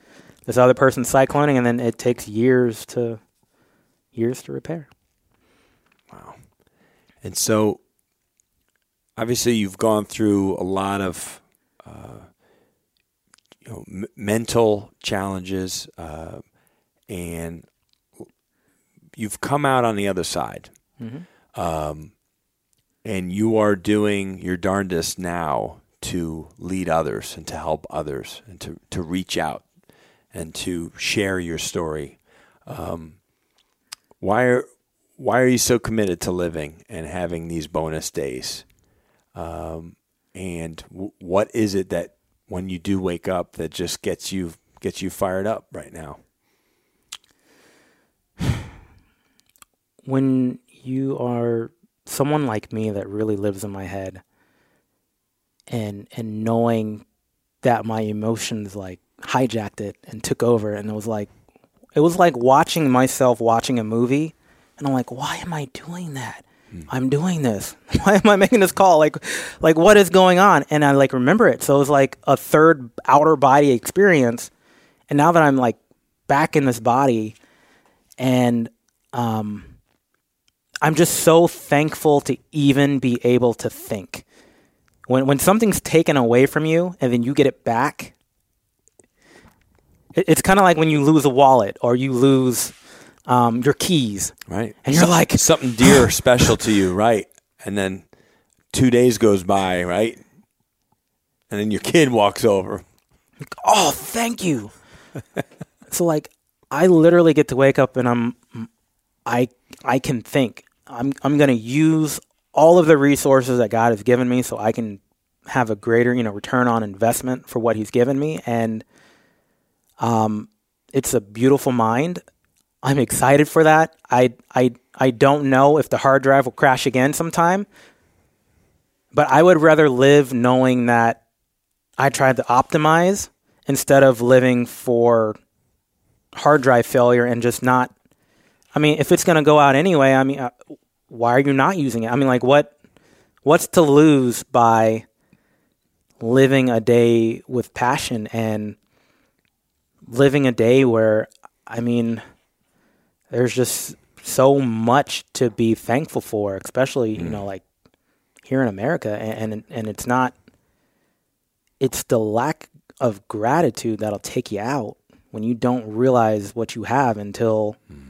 this other person's cycloning, and then it takes years to years to repair. Wow. And so, obviously, you've gone through a lot of uh, you know, m- mental challenges, uh, and you've come out on the other side. Um, and you are doing your darndest now to lead others and to help others and to, to reach out and to share your story. Um, why are why are you so committed to living and having these bonus days? Um, and w- what is it that when you do wake up that just gets you gets you fired up right now? when you are someone like me that really lives in my head and and knowing that my emotions like hijacked it and took over. And it was like it was like watching myself watching a movie. And I'm like why am I doing that? I'm doing this. Why am I making this call? Like like what is going on? And I like remember it. So it was like a third outer body experience. And now that I'm like back in this body and um I'm just so thankful to even be able to think. When when something's taken away from you and then you get it back, it, it's kind of like when you lose a wallet or you lose um, your keys, Right. and you're like, something dear or special to you, right? And then two days goes by, right? And then your kid walks over. "Oh, thank you." so like, I literally get to wake up and I'm, I I can think. I'm I'm gonna use all of the resources that God has given me so I can have a greater you know return on investment for what He's given me, and um, it's a beautiful mind. I'm excited for that. I I I don't know if the hard drive will crash again sometime, but I would rather live knowing that I tried to optimize instead of living for hard drive failure and just not. I mean, if it's going to go out anyway, I mean, uh, why are you not using it? I mean, like what what's to lose by living a day with passion and living a day where I mean, there's just so much to be thankful for, especially you mm. know, like here in America, and and, and it's not. It's the lack of gratitude that'll take you out when you don't realize what you have until mm.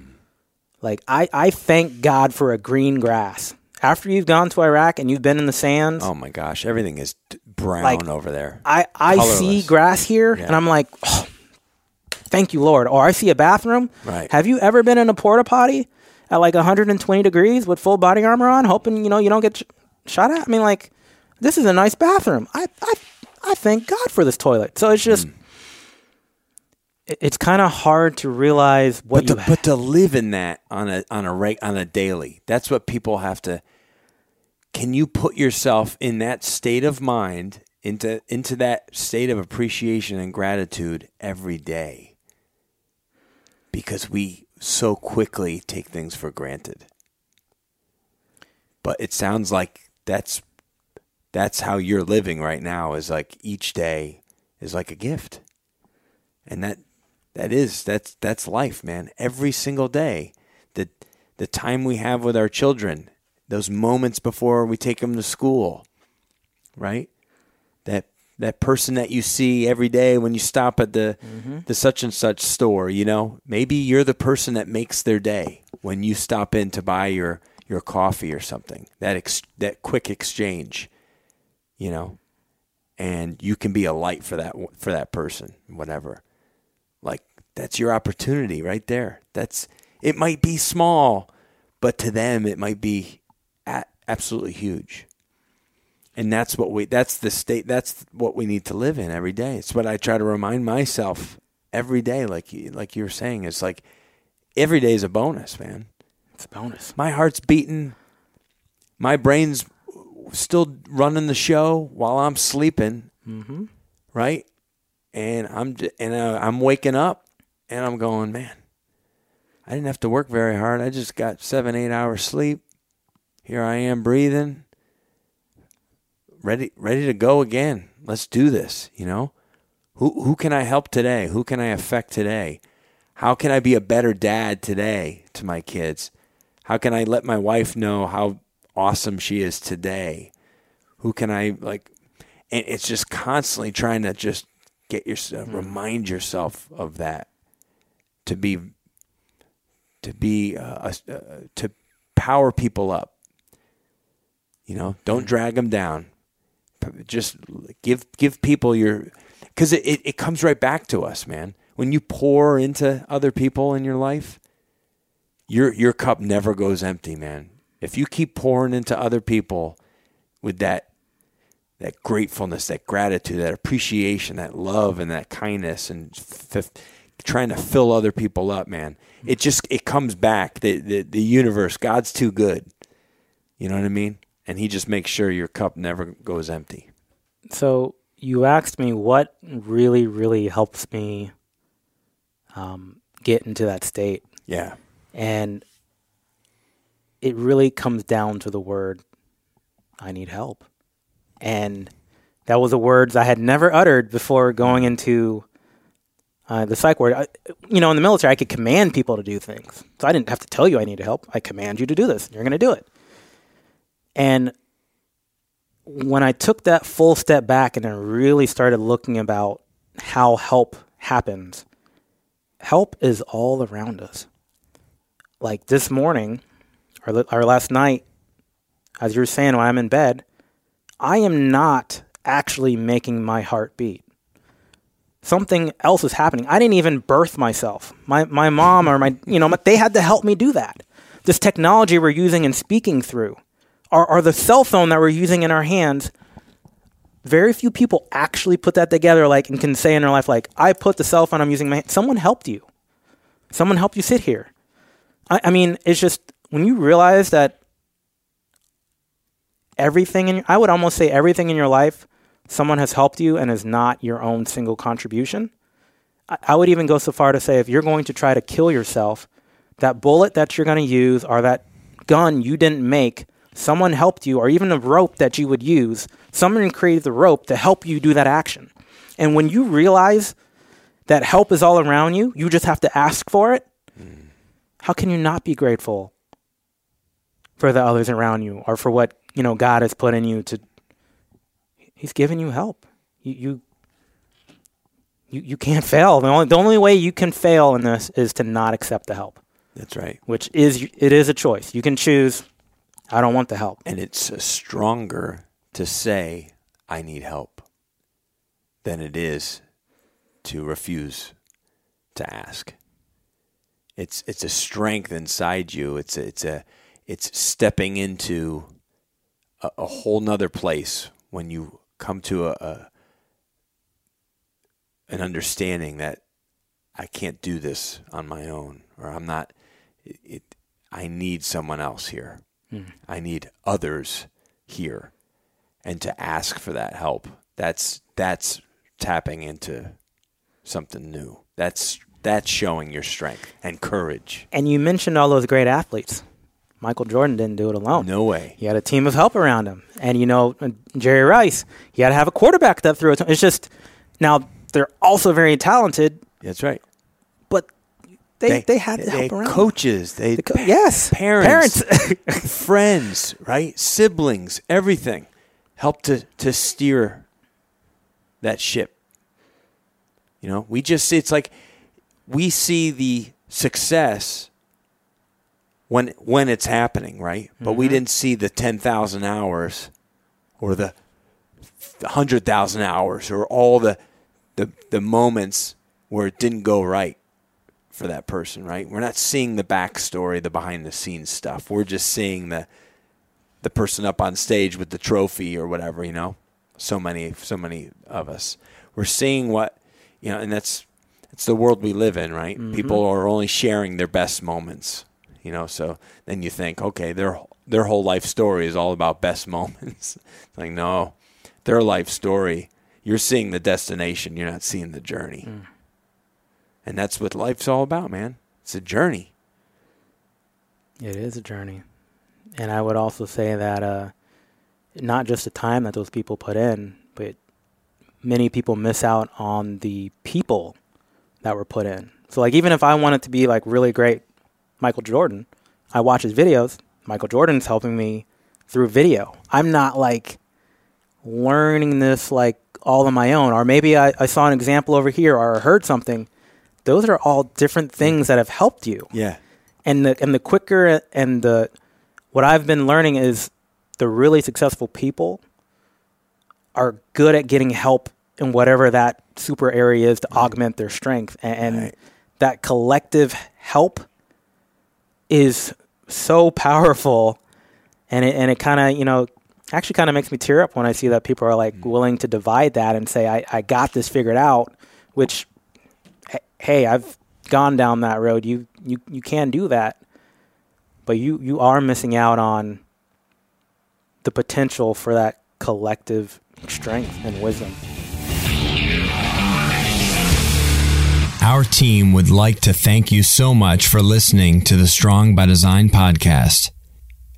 Like I, I thank God for a green grass. After you've gone to Iraq and you've been in the sands, Oh my gosh, everything is d- brown Like, over there. I, I see grass here Yeah. and I'm like, oh, thank you, Lord. Or I see a bathroom. Right. Have you ever been in a porta potty at like 120 degrees with full body armor on, hoping, you know, you don't get sh- shot at? I mean, like, this is a nice bathroom. I, I, I thank God for this toilet. So it's just, it- it's kind of hard to realize what but you to, but to live in that on a on a reg, on a daily, that's what people have to. Can you put yourself in that state of mind into into that state of appreciation and gratitude every day? Because we so quickly take things for granted. But it sounds like that's that's how you're living right now is like each day is like a gift. And that that is that's that's life, man. Every single day, the the time we have with our children, those moments before we take them to school, right? That that person that you see every day when you stop at the mm-hmm. the such and such store, you know, maybe you're the person that makes their day when you stop in to buy your your coffee or something. That ex- that quick exchange, you know, and you can be a light for that for that person, whatever like that's your opportunity right there that's it might be small but to them it might be a- absolutely huge and that's what we that's the state that's what we need to live in every day it's what i try to remind myself every day like you like you were saying it's like every day is a bonus man It's a bonus. My heart's beating. My brain's still running the show while I'm sleeping. Mm-hmm. Right? And I'm and uh, I'm waking up and I'm going, man. I didn't have to work very hard. I just got seven, eight hours sleep. Here I am breathing, ready, ready to go again. Let's do this. You know, who who can I help today? Who can I affect today? How can I be a better dad today to my kids? How can I let my wife know how awesome she is today? Who can I like? And it's just constantly trying to just get yourself, remind yourself of that, to be, to be, uh, a- uh, to power people up. You know, don't drag them down. Just give give people your, because it, it, it comes right back to us, man. When you pour into other people in your life, your your cup never goes empty, man. If you keep pouring into other people with that that gratefulness, that gratitude, that appreciation, that love, and that kindness, and f- trying to fill other people up, man, it just it comes back. The, the the universe, God's too good. You know what I mean? And He just makes sure your cup never goes empty. So you asked me what really, really helps me um, get into that state, Yeah, and it really comes down to the word "I need help," and that was the words I had never uttered before going into uh, the psych ward. I, you know, in the military, I could command people to do things, so I didn't have to tell you I need help. I command you to do this. You're going to do it, and when I took that full step back and then really started looking about how help happens, help is all around us. Like this morning, or, or last night, as you were saying, when I'm in bed, I am not actually making my heart beat. Something else is happening. I didn't even birth myself. My my mom or my you know they had to help me do that. This technology we're using and speaking through, or, or the cell phone that we're using in our hands. Very few people actually put that together, like and can say in their life, like I put the cell phone I'm using. My someone helped you. Someone helped you sit here. I, I mean, it's just when you realize that everything in I would almost say everything in your life someone has helped you and is not your own single contribution. I, I would even go so far to say if you're going to try to kill yourself, that bullet that you're going to use or that gun you didn't make, someone helped you, or even a rope that you would use, someone created the rope to help you do that action. And when you realize that help is all around you, you just have to ask for it. Hmm. How can you not be grateful for the others around you or for what, you know, God has put in you to He's given you help. You you you, you can't fail. The only, the only way you can fail in this is to not accept the help, that's right. which is it is a choice. You can choose I don't want the help. And it's stronger to say, I need help, than it is to refuse to ask. It's, it's a strength inside you. It's a, it's a, it's stepping into a, a whole nother place when you come to a, a an understanding that I can't do this on my own, or I'm not. It, it I need someone else here. Hmm. I need others here, and to ask for that help. That's that's tapping into something new. That's that's showing your strength and courage. And you mentioned all those great athletes. Michael Jordan didn't do it alone. No way. He had a team of help around him. And, you know, uh, Jerry Rice, he had to have a quarterback that threw it. It's just, now, they're also very talented, That's right. but they, they, had to they help around. them. coaches. They The co- yes. parents, Parents. friends, right? Siblings, everything help to to steer that ship. You know, we just it's like we see the success when when it's happening, right? But we mm-hmm. didn't see the 10,000 hours or the 100,000 hours or all the the the moments where it didn't go right for that person, right? We're not seeing the backstory, the behind the scenes stuff. We're just seeing the the person up on stage with the trophy or whatever, you know. So many so many of us. We're seeing what you know, and that's it's the world we live in, right? Mm-hmm. People are only sharing their best moments, You know, so then you think, okay, their their whole life story is all about best moments. like, no, their life story, you're seeing the destination, you're not seeing the journey. Mm. And that's what life's all about, man. It's a journey. It is a journey. And I would also say that uh, not just the time that those people put in, but many people miss out on the people that were put in. So like even if I wanted to be like really great Michael Jordan, I watch his videos. Michael Jordan's helping me through video. I'm not like learning this like all on my own. Or maybe I, I saw an example over here or I heard something. Those are all different things that have helped you. Yeah. And the and the quicker and the what I've been learning is the really successful people are good at getting help in whatever that super area is to mm. augment their strength. And, and right. that collective help is so powerful. And it, and it kind of, you know, actually kind of makes me tear up when I see that people are like mm. willing to divide that and say, I, I got this figured out, which, hey, I've gone down that road. You, you, you can do that. But you, you are missing out on the potential for that collective strength and wisdom. Our team would like to thank you so much for listening to the Strong by Design podcast.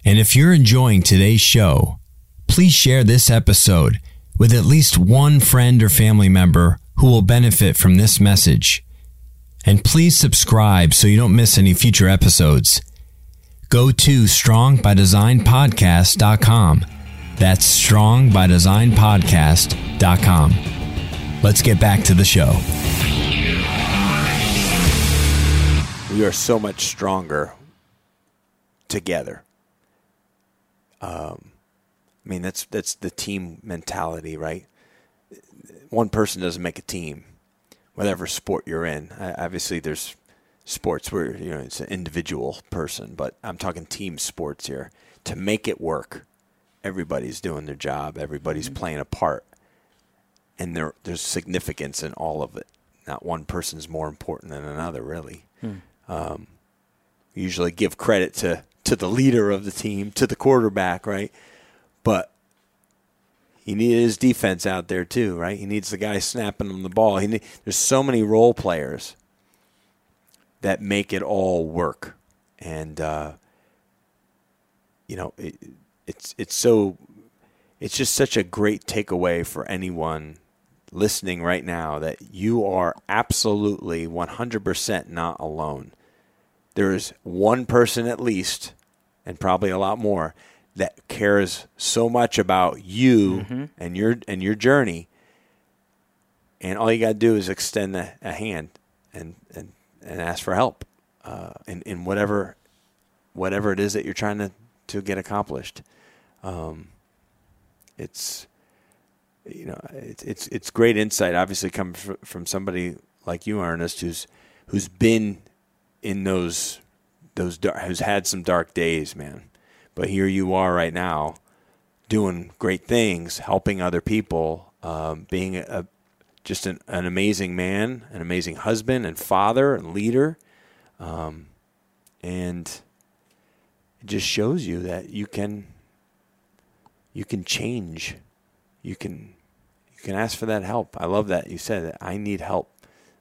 And if you're enjoying today's show, please share this episode with at least one friend or family member who will benefit from this message. And please subscribe so you don't miss any future episodes. Go to strongbydesignpodcast.com. That's strongbydesignpodcast.com. Let's get back to the show. We are so much stronger together. Um, I mean, that's that's the team mentality, right? One person doesn't make a team, whatever sport you're in. I, obviously, there's sports where you know it's an individual person, but I'm talking team sports here. To make it work, everybody's doing their job, everybody's mm-hmm. playing a part, and there there's significance in all of it. Not one person's more important than another, really. Hmm. Um, usually give credit to to the leader of the team, to the quarterback, right? But he needs his defense out there too, right? He needs the guy snapping him the ball. He need, there's so many role players that make it all work, and uh, you know it, it's it's so it's just such a great takeaway for anyone listening right now that you are absolutely 100% not alone there's one person at least, and probably a lot more, that cares so much about you mm-hmm. and your and your journey. And all you got to do is extend a, a, hand and, and and ask for help uh, in in whatever whatever it is that you're trying to to get accomplished. Um, it's you know it's it's it's great insight. Obviously, coming from somebody like you, Earnest, who's who's been in those those has had some dark days, man. But here you are right now, doing great things, helping other people, um, being a, just an, an, amazing man, an amazing husband and father and leader, um, and it just shows you that you can you can change, you can you can ask for that help. I love that you said that I need help.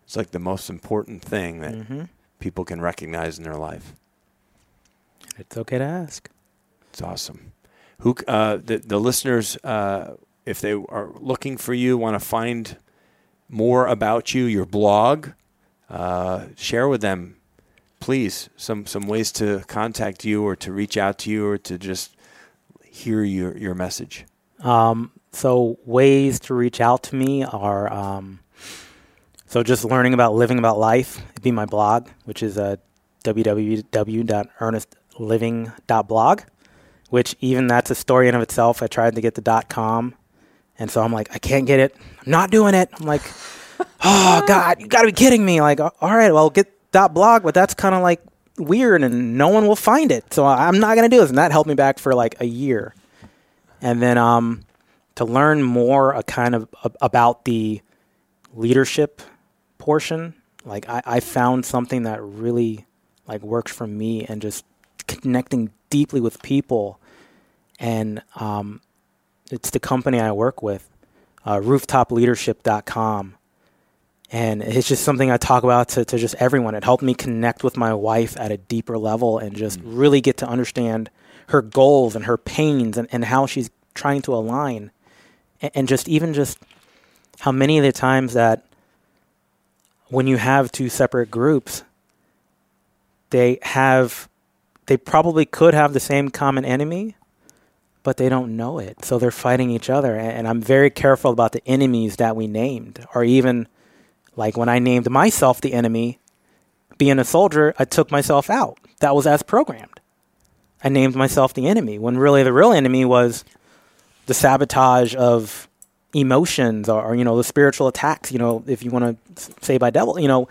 It's like the most important thing that. Mm-hmm people can recognize in their life. It's okay to ask. It's awesome. Who uh, the the listeners, uh, if they are looking for you, want to find more about you, your blog, uh, share with them, please, some some ways to contact you or to reach out to you or to just hear your your message. Um, so ways to reach out to me are um, so just learning about living about life, it'd be my blog, which is uh, www.earnestliving.blog, which even that's a story in of itself. I tried to get the dot .com, and so I'm like, I can't get it. I'm not doing it. I'm like, oh God, you got to be kidding me! Like, all right, well, get dot .blog, but that's kind of like weird, and no one will find it. So I'm not gonna do this, and that helped me back for like a year. And then um, to learn more, a uh, kind of about the leadership portion, like I, I found something that really like works for me and just connecting deeply with people. And um, it's the company I work with, uh, rooftopleadership.com. And it's just something I talk about to, to just everyone. It helped me connect with my wife at a deeper level and just mm-hmm. really get to understand her goals and her pains and, and how she's trying to align. And, and just even just how many of the times that when you have two separate groups, they have, they probably could have the same common enemy, but they don't know it. So they're fighting each other. And, I'm very careful about the enemies that we named, or even like when I named myself the enemy, being a soldier, I took myself out. That was as programmed. I named myself the enemy when really the real enemy was the sabotage of emotions or, or you know the spiritual attacks. You know, if you want to say by devil, you know,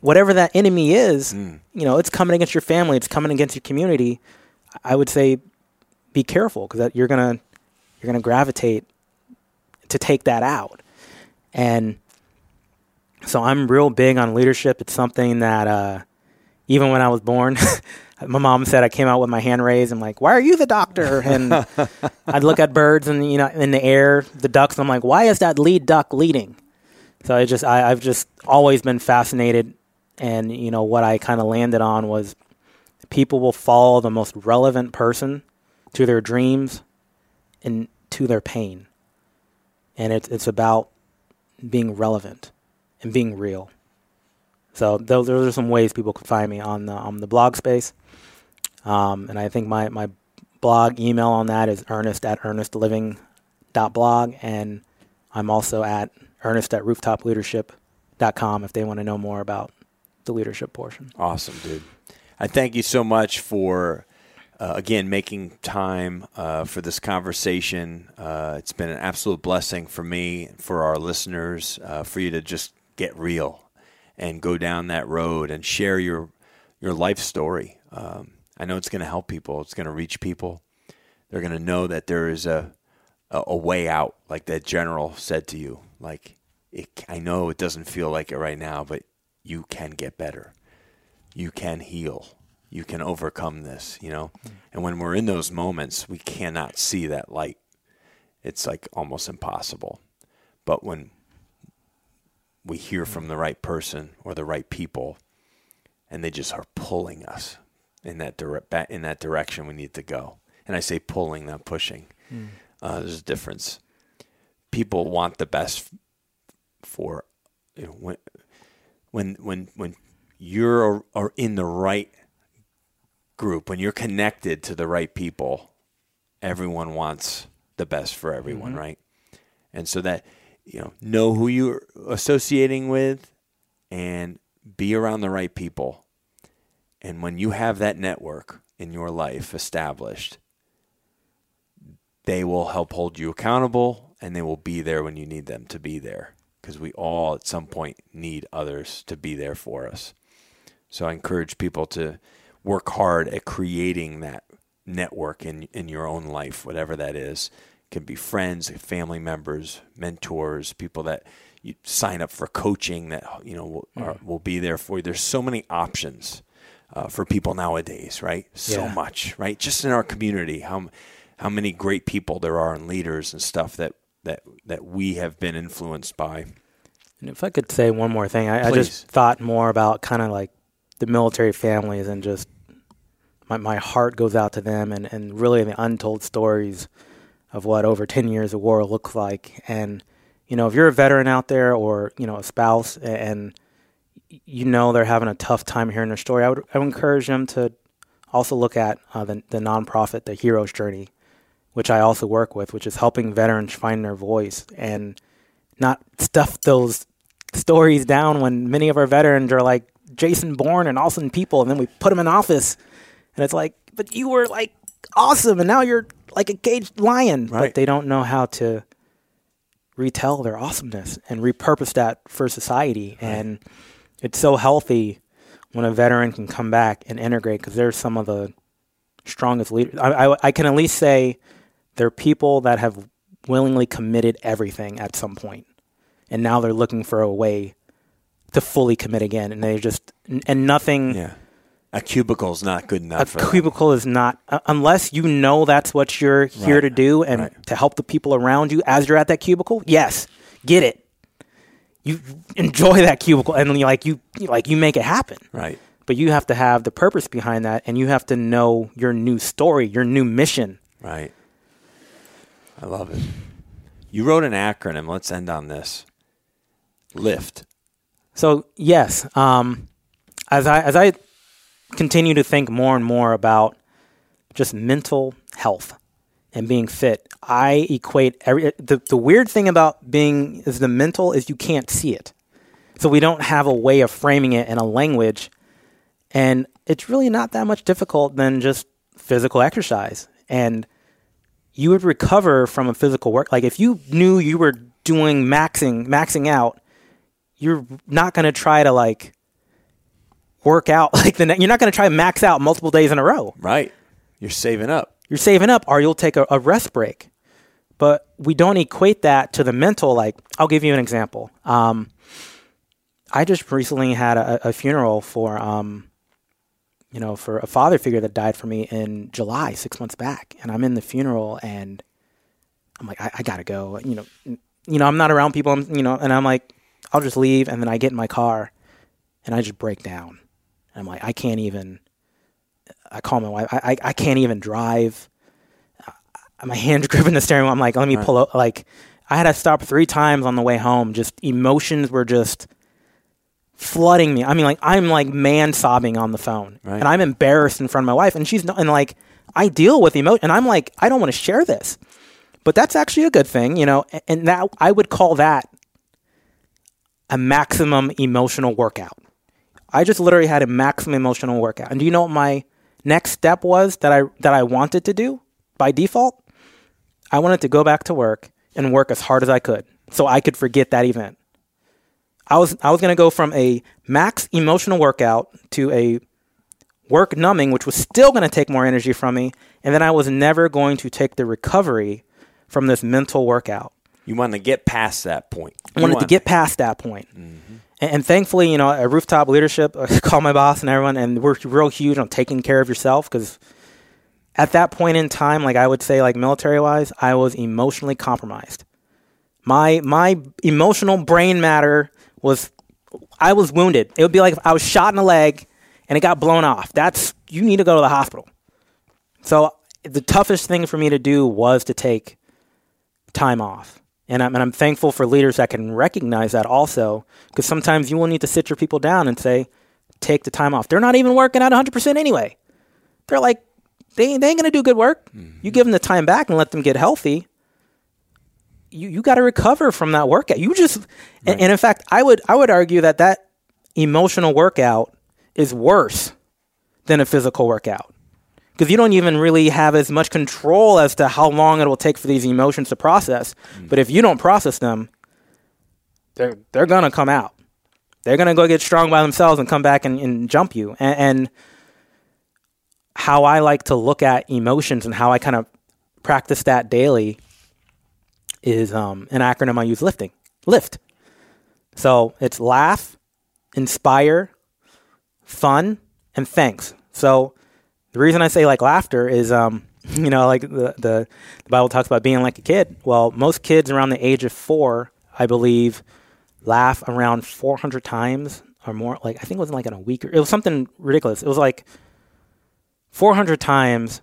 whatever that enemy is, mm. you know, it's coming against your family, it's coming against your community. I would say, be careful because you're gonna you're gonna gravitate to take that out, and so I'm real big on leadership. It's something that uh, even when I was born, my mom said I came out with my hand raised. I'm like, "Why are you the doctor?" And I'd look at birds and you know in the air, the ducks. I'm like, "Why is that lead duck leading?" So I just I, I've just always been fascinated, and you know what I kind of landed on was people will follow the most relevant person to their dreams and to their pain, and it's it's about being relevant and being real. So those, those are some ways people can find me on the on the blog space. Um, and I think my, my blog email on that is earnest at earnestliving.blog. And I'm also at earnest at rooftopleadership.com if they want to know more about the leadership portion. Awesome, dude. I thank you so much for, uh, again, making time uh, for this conversation. Uh, it's been an absolute blessing for me, for our listeners, uh, for you to just get real and go down that road and share your your life story. Um, I know it's going to help people. It's going to reach people. They're going to know that there is a, a, a way out, like that general said to you. Like it, I know it doesn't feel like it right now, but you can get better. You can heal. You can overcome this. You know, and when we're in those moments, we cannot see that light. It's like almost impossible. But when we hear from the right person or the right people, and they just are pulling us in that direct in that direction we need to go. And I say pulling, not pushing. Mm. Uh, there's a difference. People want the best for you know, when when when when you're are in the right group, when you're connected to the right people, everyone wants the best for everyone, mm-hmm. right? And so that you know know who you're associating with and be around the right people and when you have that network in your life established, they will help hold you accountable and they will be there when you need them to be there because we all at some point need others to be there for us. So I encourage people to work hard at creating that network in in your own life, whatever that is. It can be friends, family members, mentors, people that you sign up for coaching that you know will, mm. are, will be there for you. There's so many options uh, for people nowadays, right? So yeah. much, right? Just in our community, how how many great people there are and leaders and stuff that that that we have been influenced by. And if I could say one more thing, I, I just thought more about kind of like the military families and just my my heart goes out to them and and really the untold stories of what over 10 years of war looks like and you know if you're a veteran out there or you know a spouse and you know they're having a tough time hearing their story, I would, I would encourage them to also look at uh, the, the nonprofit, The Hero's Journey, which I also work with, which is helping veterans find their voice and not stuff those stories down when many of our veterans are like Jason Bourne and awesome people, and then we put them in office, and it's like, but you were like awesome, and now you're like a caged lion, right. but they don't know how to retell their awesomeness and repurpose that for society right. and it's so healthy when a veteran can come back and integrate because they're some of the strongest leaders. I, I, I, can at least say they're people that have willingly committed everything at some point, and now they're looking for a way to fully commit again, and they just and nothing. Yeah. A cubicle is not good enough. a for them. cubicle is not uh, unless you know that's what you're here Right, to do and right. to help the people around you as you're at that cubicle yes get it you enjoy that cubicle and you like you you- like you make it happen Right. but you have to have the purpose behind that and you have to know your new story your new mission Right. I love it. You wrote an acronym. Let's end on this. Lift. So yes, um, as I as I continue to think more and more about just mental health and being fit, I equate every the, the weird thing about being is the mental is you can't see it. So we don't have a way of framing it in a language and it's really not that much difficult than just physical exercise. And you would recover from a physical work like if you knew you were doing maxing maxing out you're not going to try to like work out like the ne- you're not going to try max out multiple days in a row. Right. You're saving up. You're saving up, or you'll take a, a rest break. But we don't equate that to the mental. Like I'll give you an example. Um, I just recently had a, a funeral for um, you know for a father figure that died for me in July, six months back, and I'm in the funeral and I'm like I, I gotta go. You know, you know I'm not around people. I'm you know, and I'm like I'll just leave, and then I get in my car and I just break down. I'm like, I can't even. I call my wife. I I, I can't even drive. Uh, My hands gripping the steering wheel. I'm like, let me pull up. Like, I had to stop three times on the way home. Just emotions were just flooding me. I mean, like I'm like man sobbing on the phone, Right. and I'm embarrassed in front of my wife, and she's not. And like I deal with emotion, and I'm like, I don't want to share this, but that's actually a good thing, you know. And that I would call that a maximum emotional workout. I just literally had a maximum emotional workout. And do you know what my next step was that I that I wanted to do by default? I wanted to go back to work and work as hard as I could so I could forget that event. I was I was going to go from a max emotional workout to a work numbing which was still going to take more energy from me and then I was never going to take the recovery from this mental workout. You wanted to get past that point. I wanted to get past that point. Mm-hmm. And, and thankfully, you know, at rooftop leadership, I my boss and everyone, and we're real huge on taking care of yourself because at that point in time, like I would say, like military wise, I was emotionally compromised. My my emotional brain matter was, I was wounded. It would be like if I was shot in the leg and it got blown off. That's you need to go to the hospital. So the toughest thing for me to do was to take time off. And I'm, and I'm thankful for leaders that can recognize that also, because sometimes you will need to sit your people down and say, take the time off. They're not even working at 100% anyway. They're like, they, they ain't going to do good work. You mm-hmm. give them the time back and let them get healthy. You, you got to recover from that workout. You just, and, and in fact, I would, I would argue that that emotional workout is worse than a physical workout because you don't even really have as much control as to how long it will take for these emotions to process. But if you don't process them, they're they're gonna come out. They're gonna go get strong by themselves and come back and, and jump you. And, and how I like to look at emotions and how I kind of practice that daily is um, an acronym I use: lifting, lift. So it's laugh, inspire, fun, and thanks. So the reason I say like laughter is, um, you know, like the, the the Bible talks about being like a kid. Well, most kids around the age of four, I believe, laugh around 400 times or more. Like I think it was like in a week. Or, it was something ridiculous. It was like 400 times.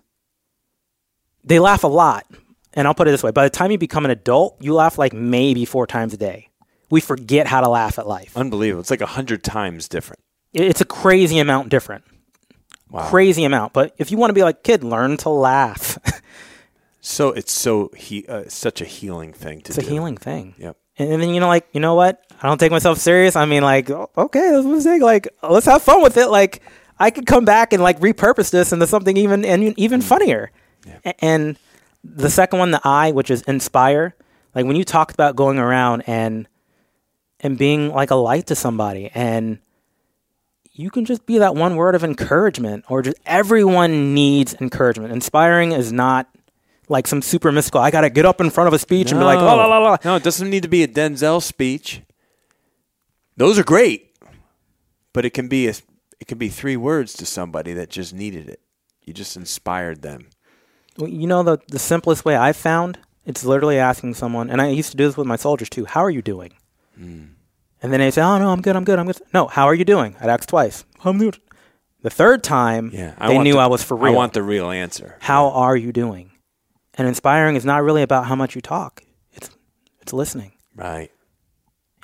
They laugh a lot, and I'll put it this way: by the time you become an adult, you laugh like maybe four times a day. We forget how to laugh at life. Unbelievable. It's like a hundred times different. It's a crazy amount different. Wow. Crazy amount. But if you want to be like kid, learn to laugh. So it's so he uh, such a healing thing to it's a healing thing. Yep. And, and then you know, like you know what? I don't take myself serious. I mean, like okay, that's a mistake. Like let's have fun with it. Like I could come back and like repurpose this into something even and even funnier. A- And the second one, the I, which is inspire. Like when you talked about going around and and being like a light to somebody and you can just be that one word of encouragement or just everyone needs encouragement. Inspiring is not like some super mystical. I got to get up in front of a speech and be like, la la la la. No, it doesn't need to be a Denzel speech. Those are great, but it can be a it could be three words to somebody that just needed it. You just inspired them. Well, you know the the simplest way I found it's literally asking someone, and I used to do this with my soldiers too. How are you doing? Mm. And then they say, "Oh no, I'm good. I'm good. I'm good." No, how are you doing? I'd ask twice. I'm good. The third time, Yeah, they knew the- I was for real. I want the real answer. how are you doing? And inspiring is not really about how much you talk. It's it's listening Right.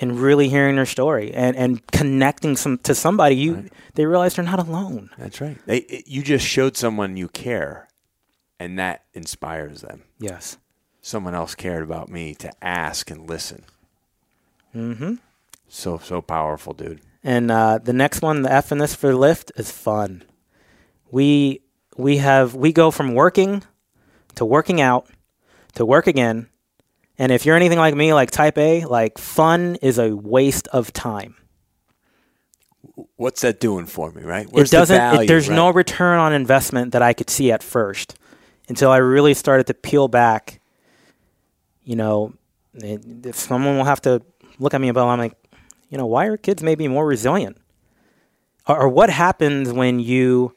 and really hearing their story and, and connecting some to somebody. You Right. they realize they're not alone. That's right. They, it, you just showed someone you care, and that inspires them. Yes. Someone else cared about me to ask and listen. Mm-hmm. So so powerful, dude. And uh, the next one, the F in this for lift, is fun. We we have we go from working to working out to work again. And if you're anything like me, like type A, like fun is a waste of time. What's that doing for me? Right? Where's it doesn't. The value, it, there's right? no return on investment that I could see at first until I really started to peel back. You know, it, it- someone will have to look at me about. I'm like, you know, why are kids maybe more resilient? Or, or what happens when you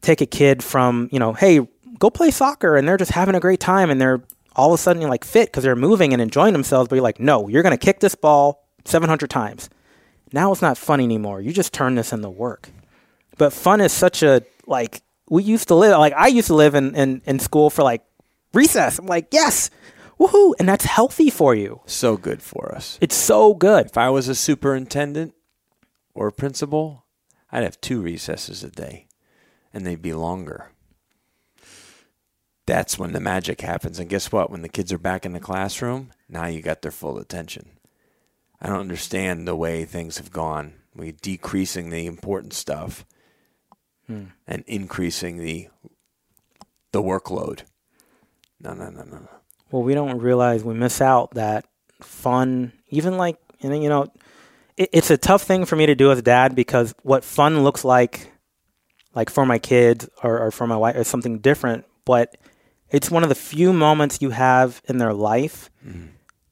take a kid from you know, hey, go play soccer, and they're just having a great time, and they're all of a sudden like fit because they're moving and enjoying themselves. But you're like, no, you're going to kick this ball 700 times. Now it's not fun anymore. You just turn this into work. But fun is such a like we used to live like I used to live in, in, in school for like recess. I'm like, yes, woohoo, and that's healthy for you. So good for us. It's so good. If I was a superintendent or a principal, I'd have two recesses a day, and they'd be longer. That's when the magic happens. And guess what? When the kids are back in the classroom, now you got their full attention. I don't understand the way things have gone. We're decreasing the important stuff hmm. and increasing the the workload. No, no, no, no, no. Well, we don't realize we miss out that fun, even like, and you know, it, it's a tough thing for me to do as a dad because what fun looks like, like for my kids or, or for my wife, is something different. But it's one of the few moments you have in their life mm-hmm.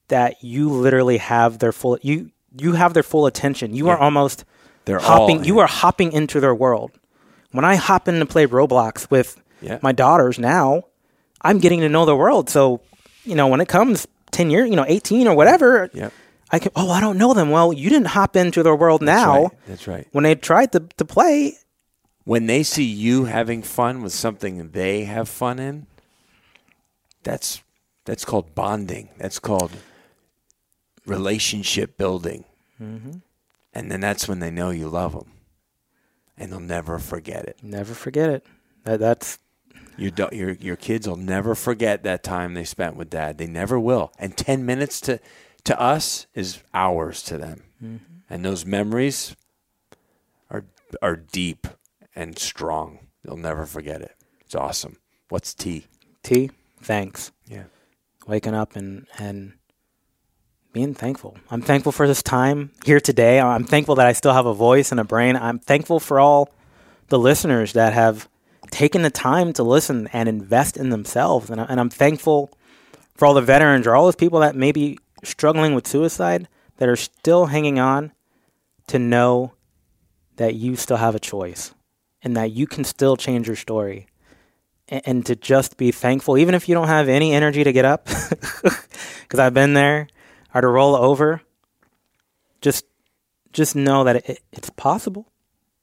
that you literally have their full you you have their full attention. You are almost They're hopping. you are hopping into their world. When I hop in to play Roblox with Yeah. my daughters now, I'm getting to know the world. So, you know, when it comes 10 years, you know, 18 or whatever, Yep. I can, oh, I don't know them. Well, you didn't hop into their world That's now. right. That's right. When they tried to, to play, when they see you having fun with something they have fun in, that's that's called bonding. That's called relationship building. Mm-hmm. And then that's when they know you love them, and they'll never forget it. never forget it. That, that's, Your do- your your kids will never forget that time they spent with dad. They never will. And ten minutes to to us is hours to them. Mm-hmm. And those memories are are deep and strong. They'll never forget it. It's awesome. What's T? T, thanks. Yeah. Waking up and, and being thankful. I'm thankful for this time here today. I'm thankful that I still have a voice and a brain. I'm thankful for all the listeners that have taken the time to listen and invest in themselves. And, I, and I'm thankful for all the veterans or all those people that may be struggling with suicide that are still hanging on to know that you still have a choice and that you can still change your story and, and to just be thankful, even if you don't have any energy to get up, because I've been there, or to roll over. Just, just know that it, it's possible.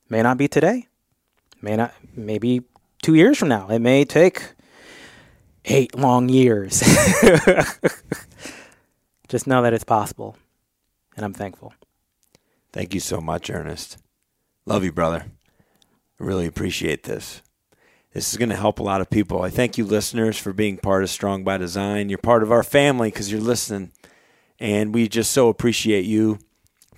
May not be today. May not. Maybe two years from now. It may take eight long years. just know that it's possible, and I'm thankful. Thank you so much, Earnest. Love you, brother. I really appreciate this. This is going to help a lot of people. I thank you, listeners, for being part of Strong by Design. You're part of our family because you're listening, and we just so appreciate you.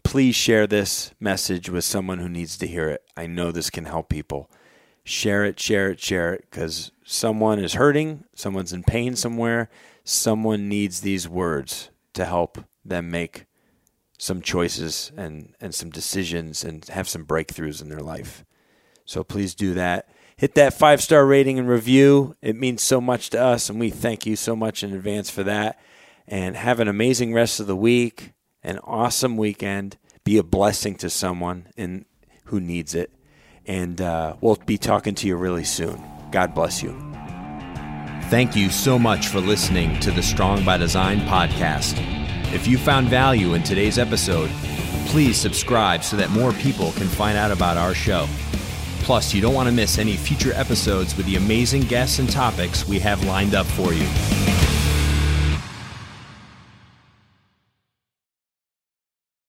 Please share this message with someone who needs to hear it. I know this can help people. Share it, share it, share it because someone is hurting, someone's in pain somewhere, someone needs these words to help them make some choices and, and some decisions and have some breakthroughs in their life. So please do that. Hit that five star rating and review. It means so much to us, and we thank you so much in advance for that. And have an amazing rest of the week, an awesome weekend. Be a blessing to someone in who needs it. And uh, we'll be talking to you really soon. God bless you. Thank you so much for listening to the Strong by Design podcast. If you found value in today's episode, please subscribe so that more people can find out about our show. Plus, you don't want to miss any future episodes with the amazing guests and topics we have lined up for you.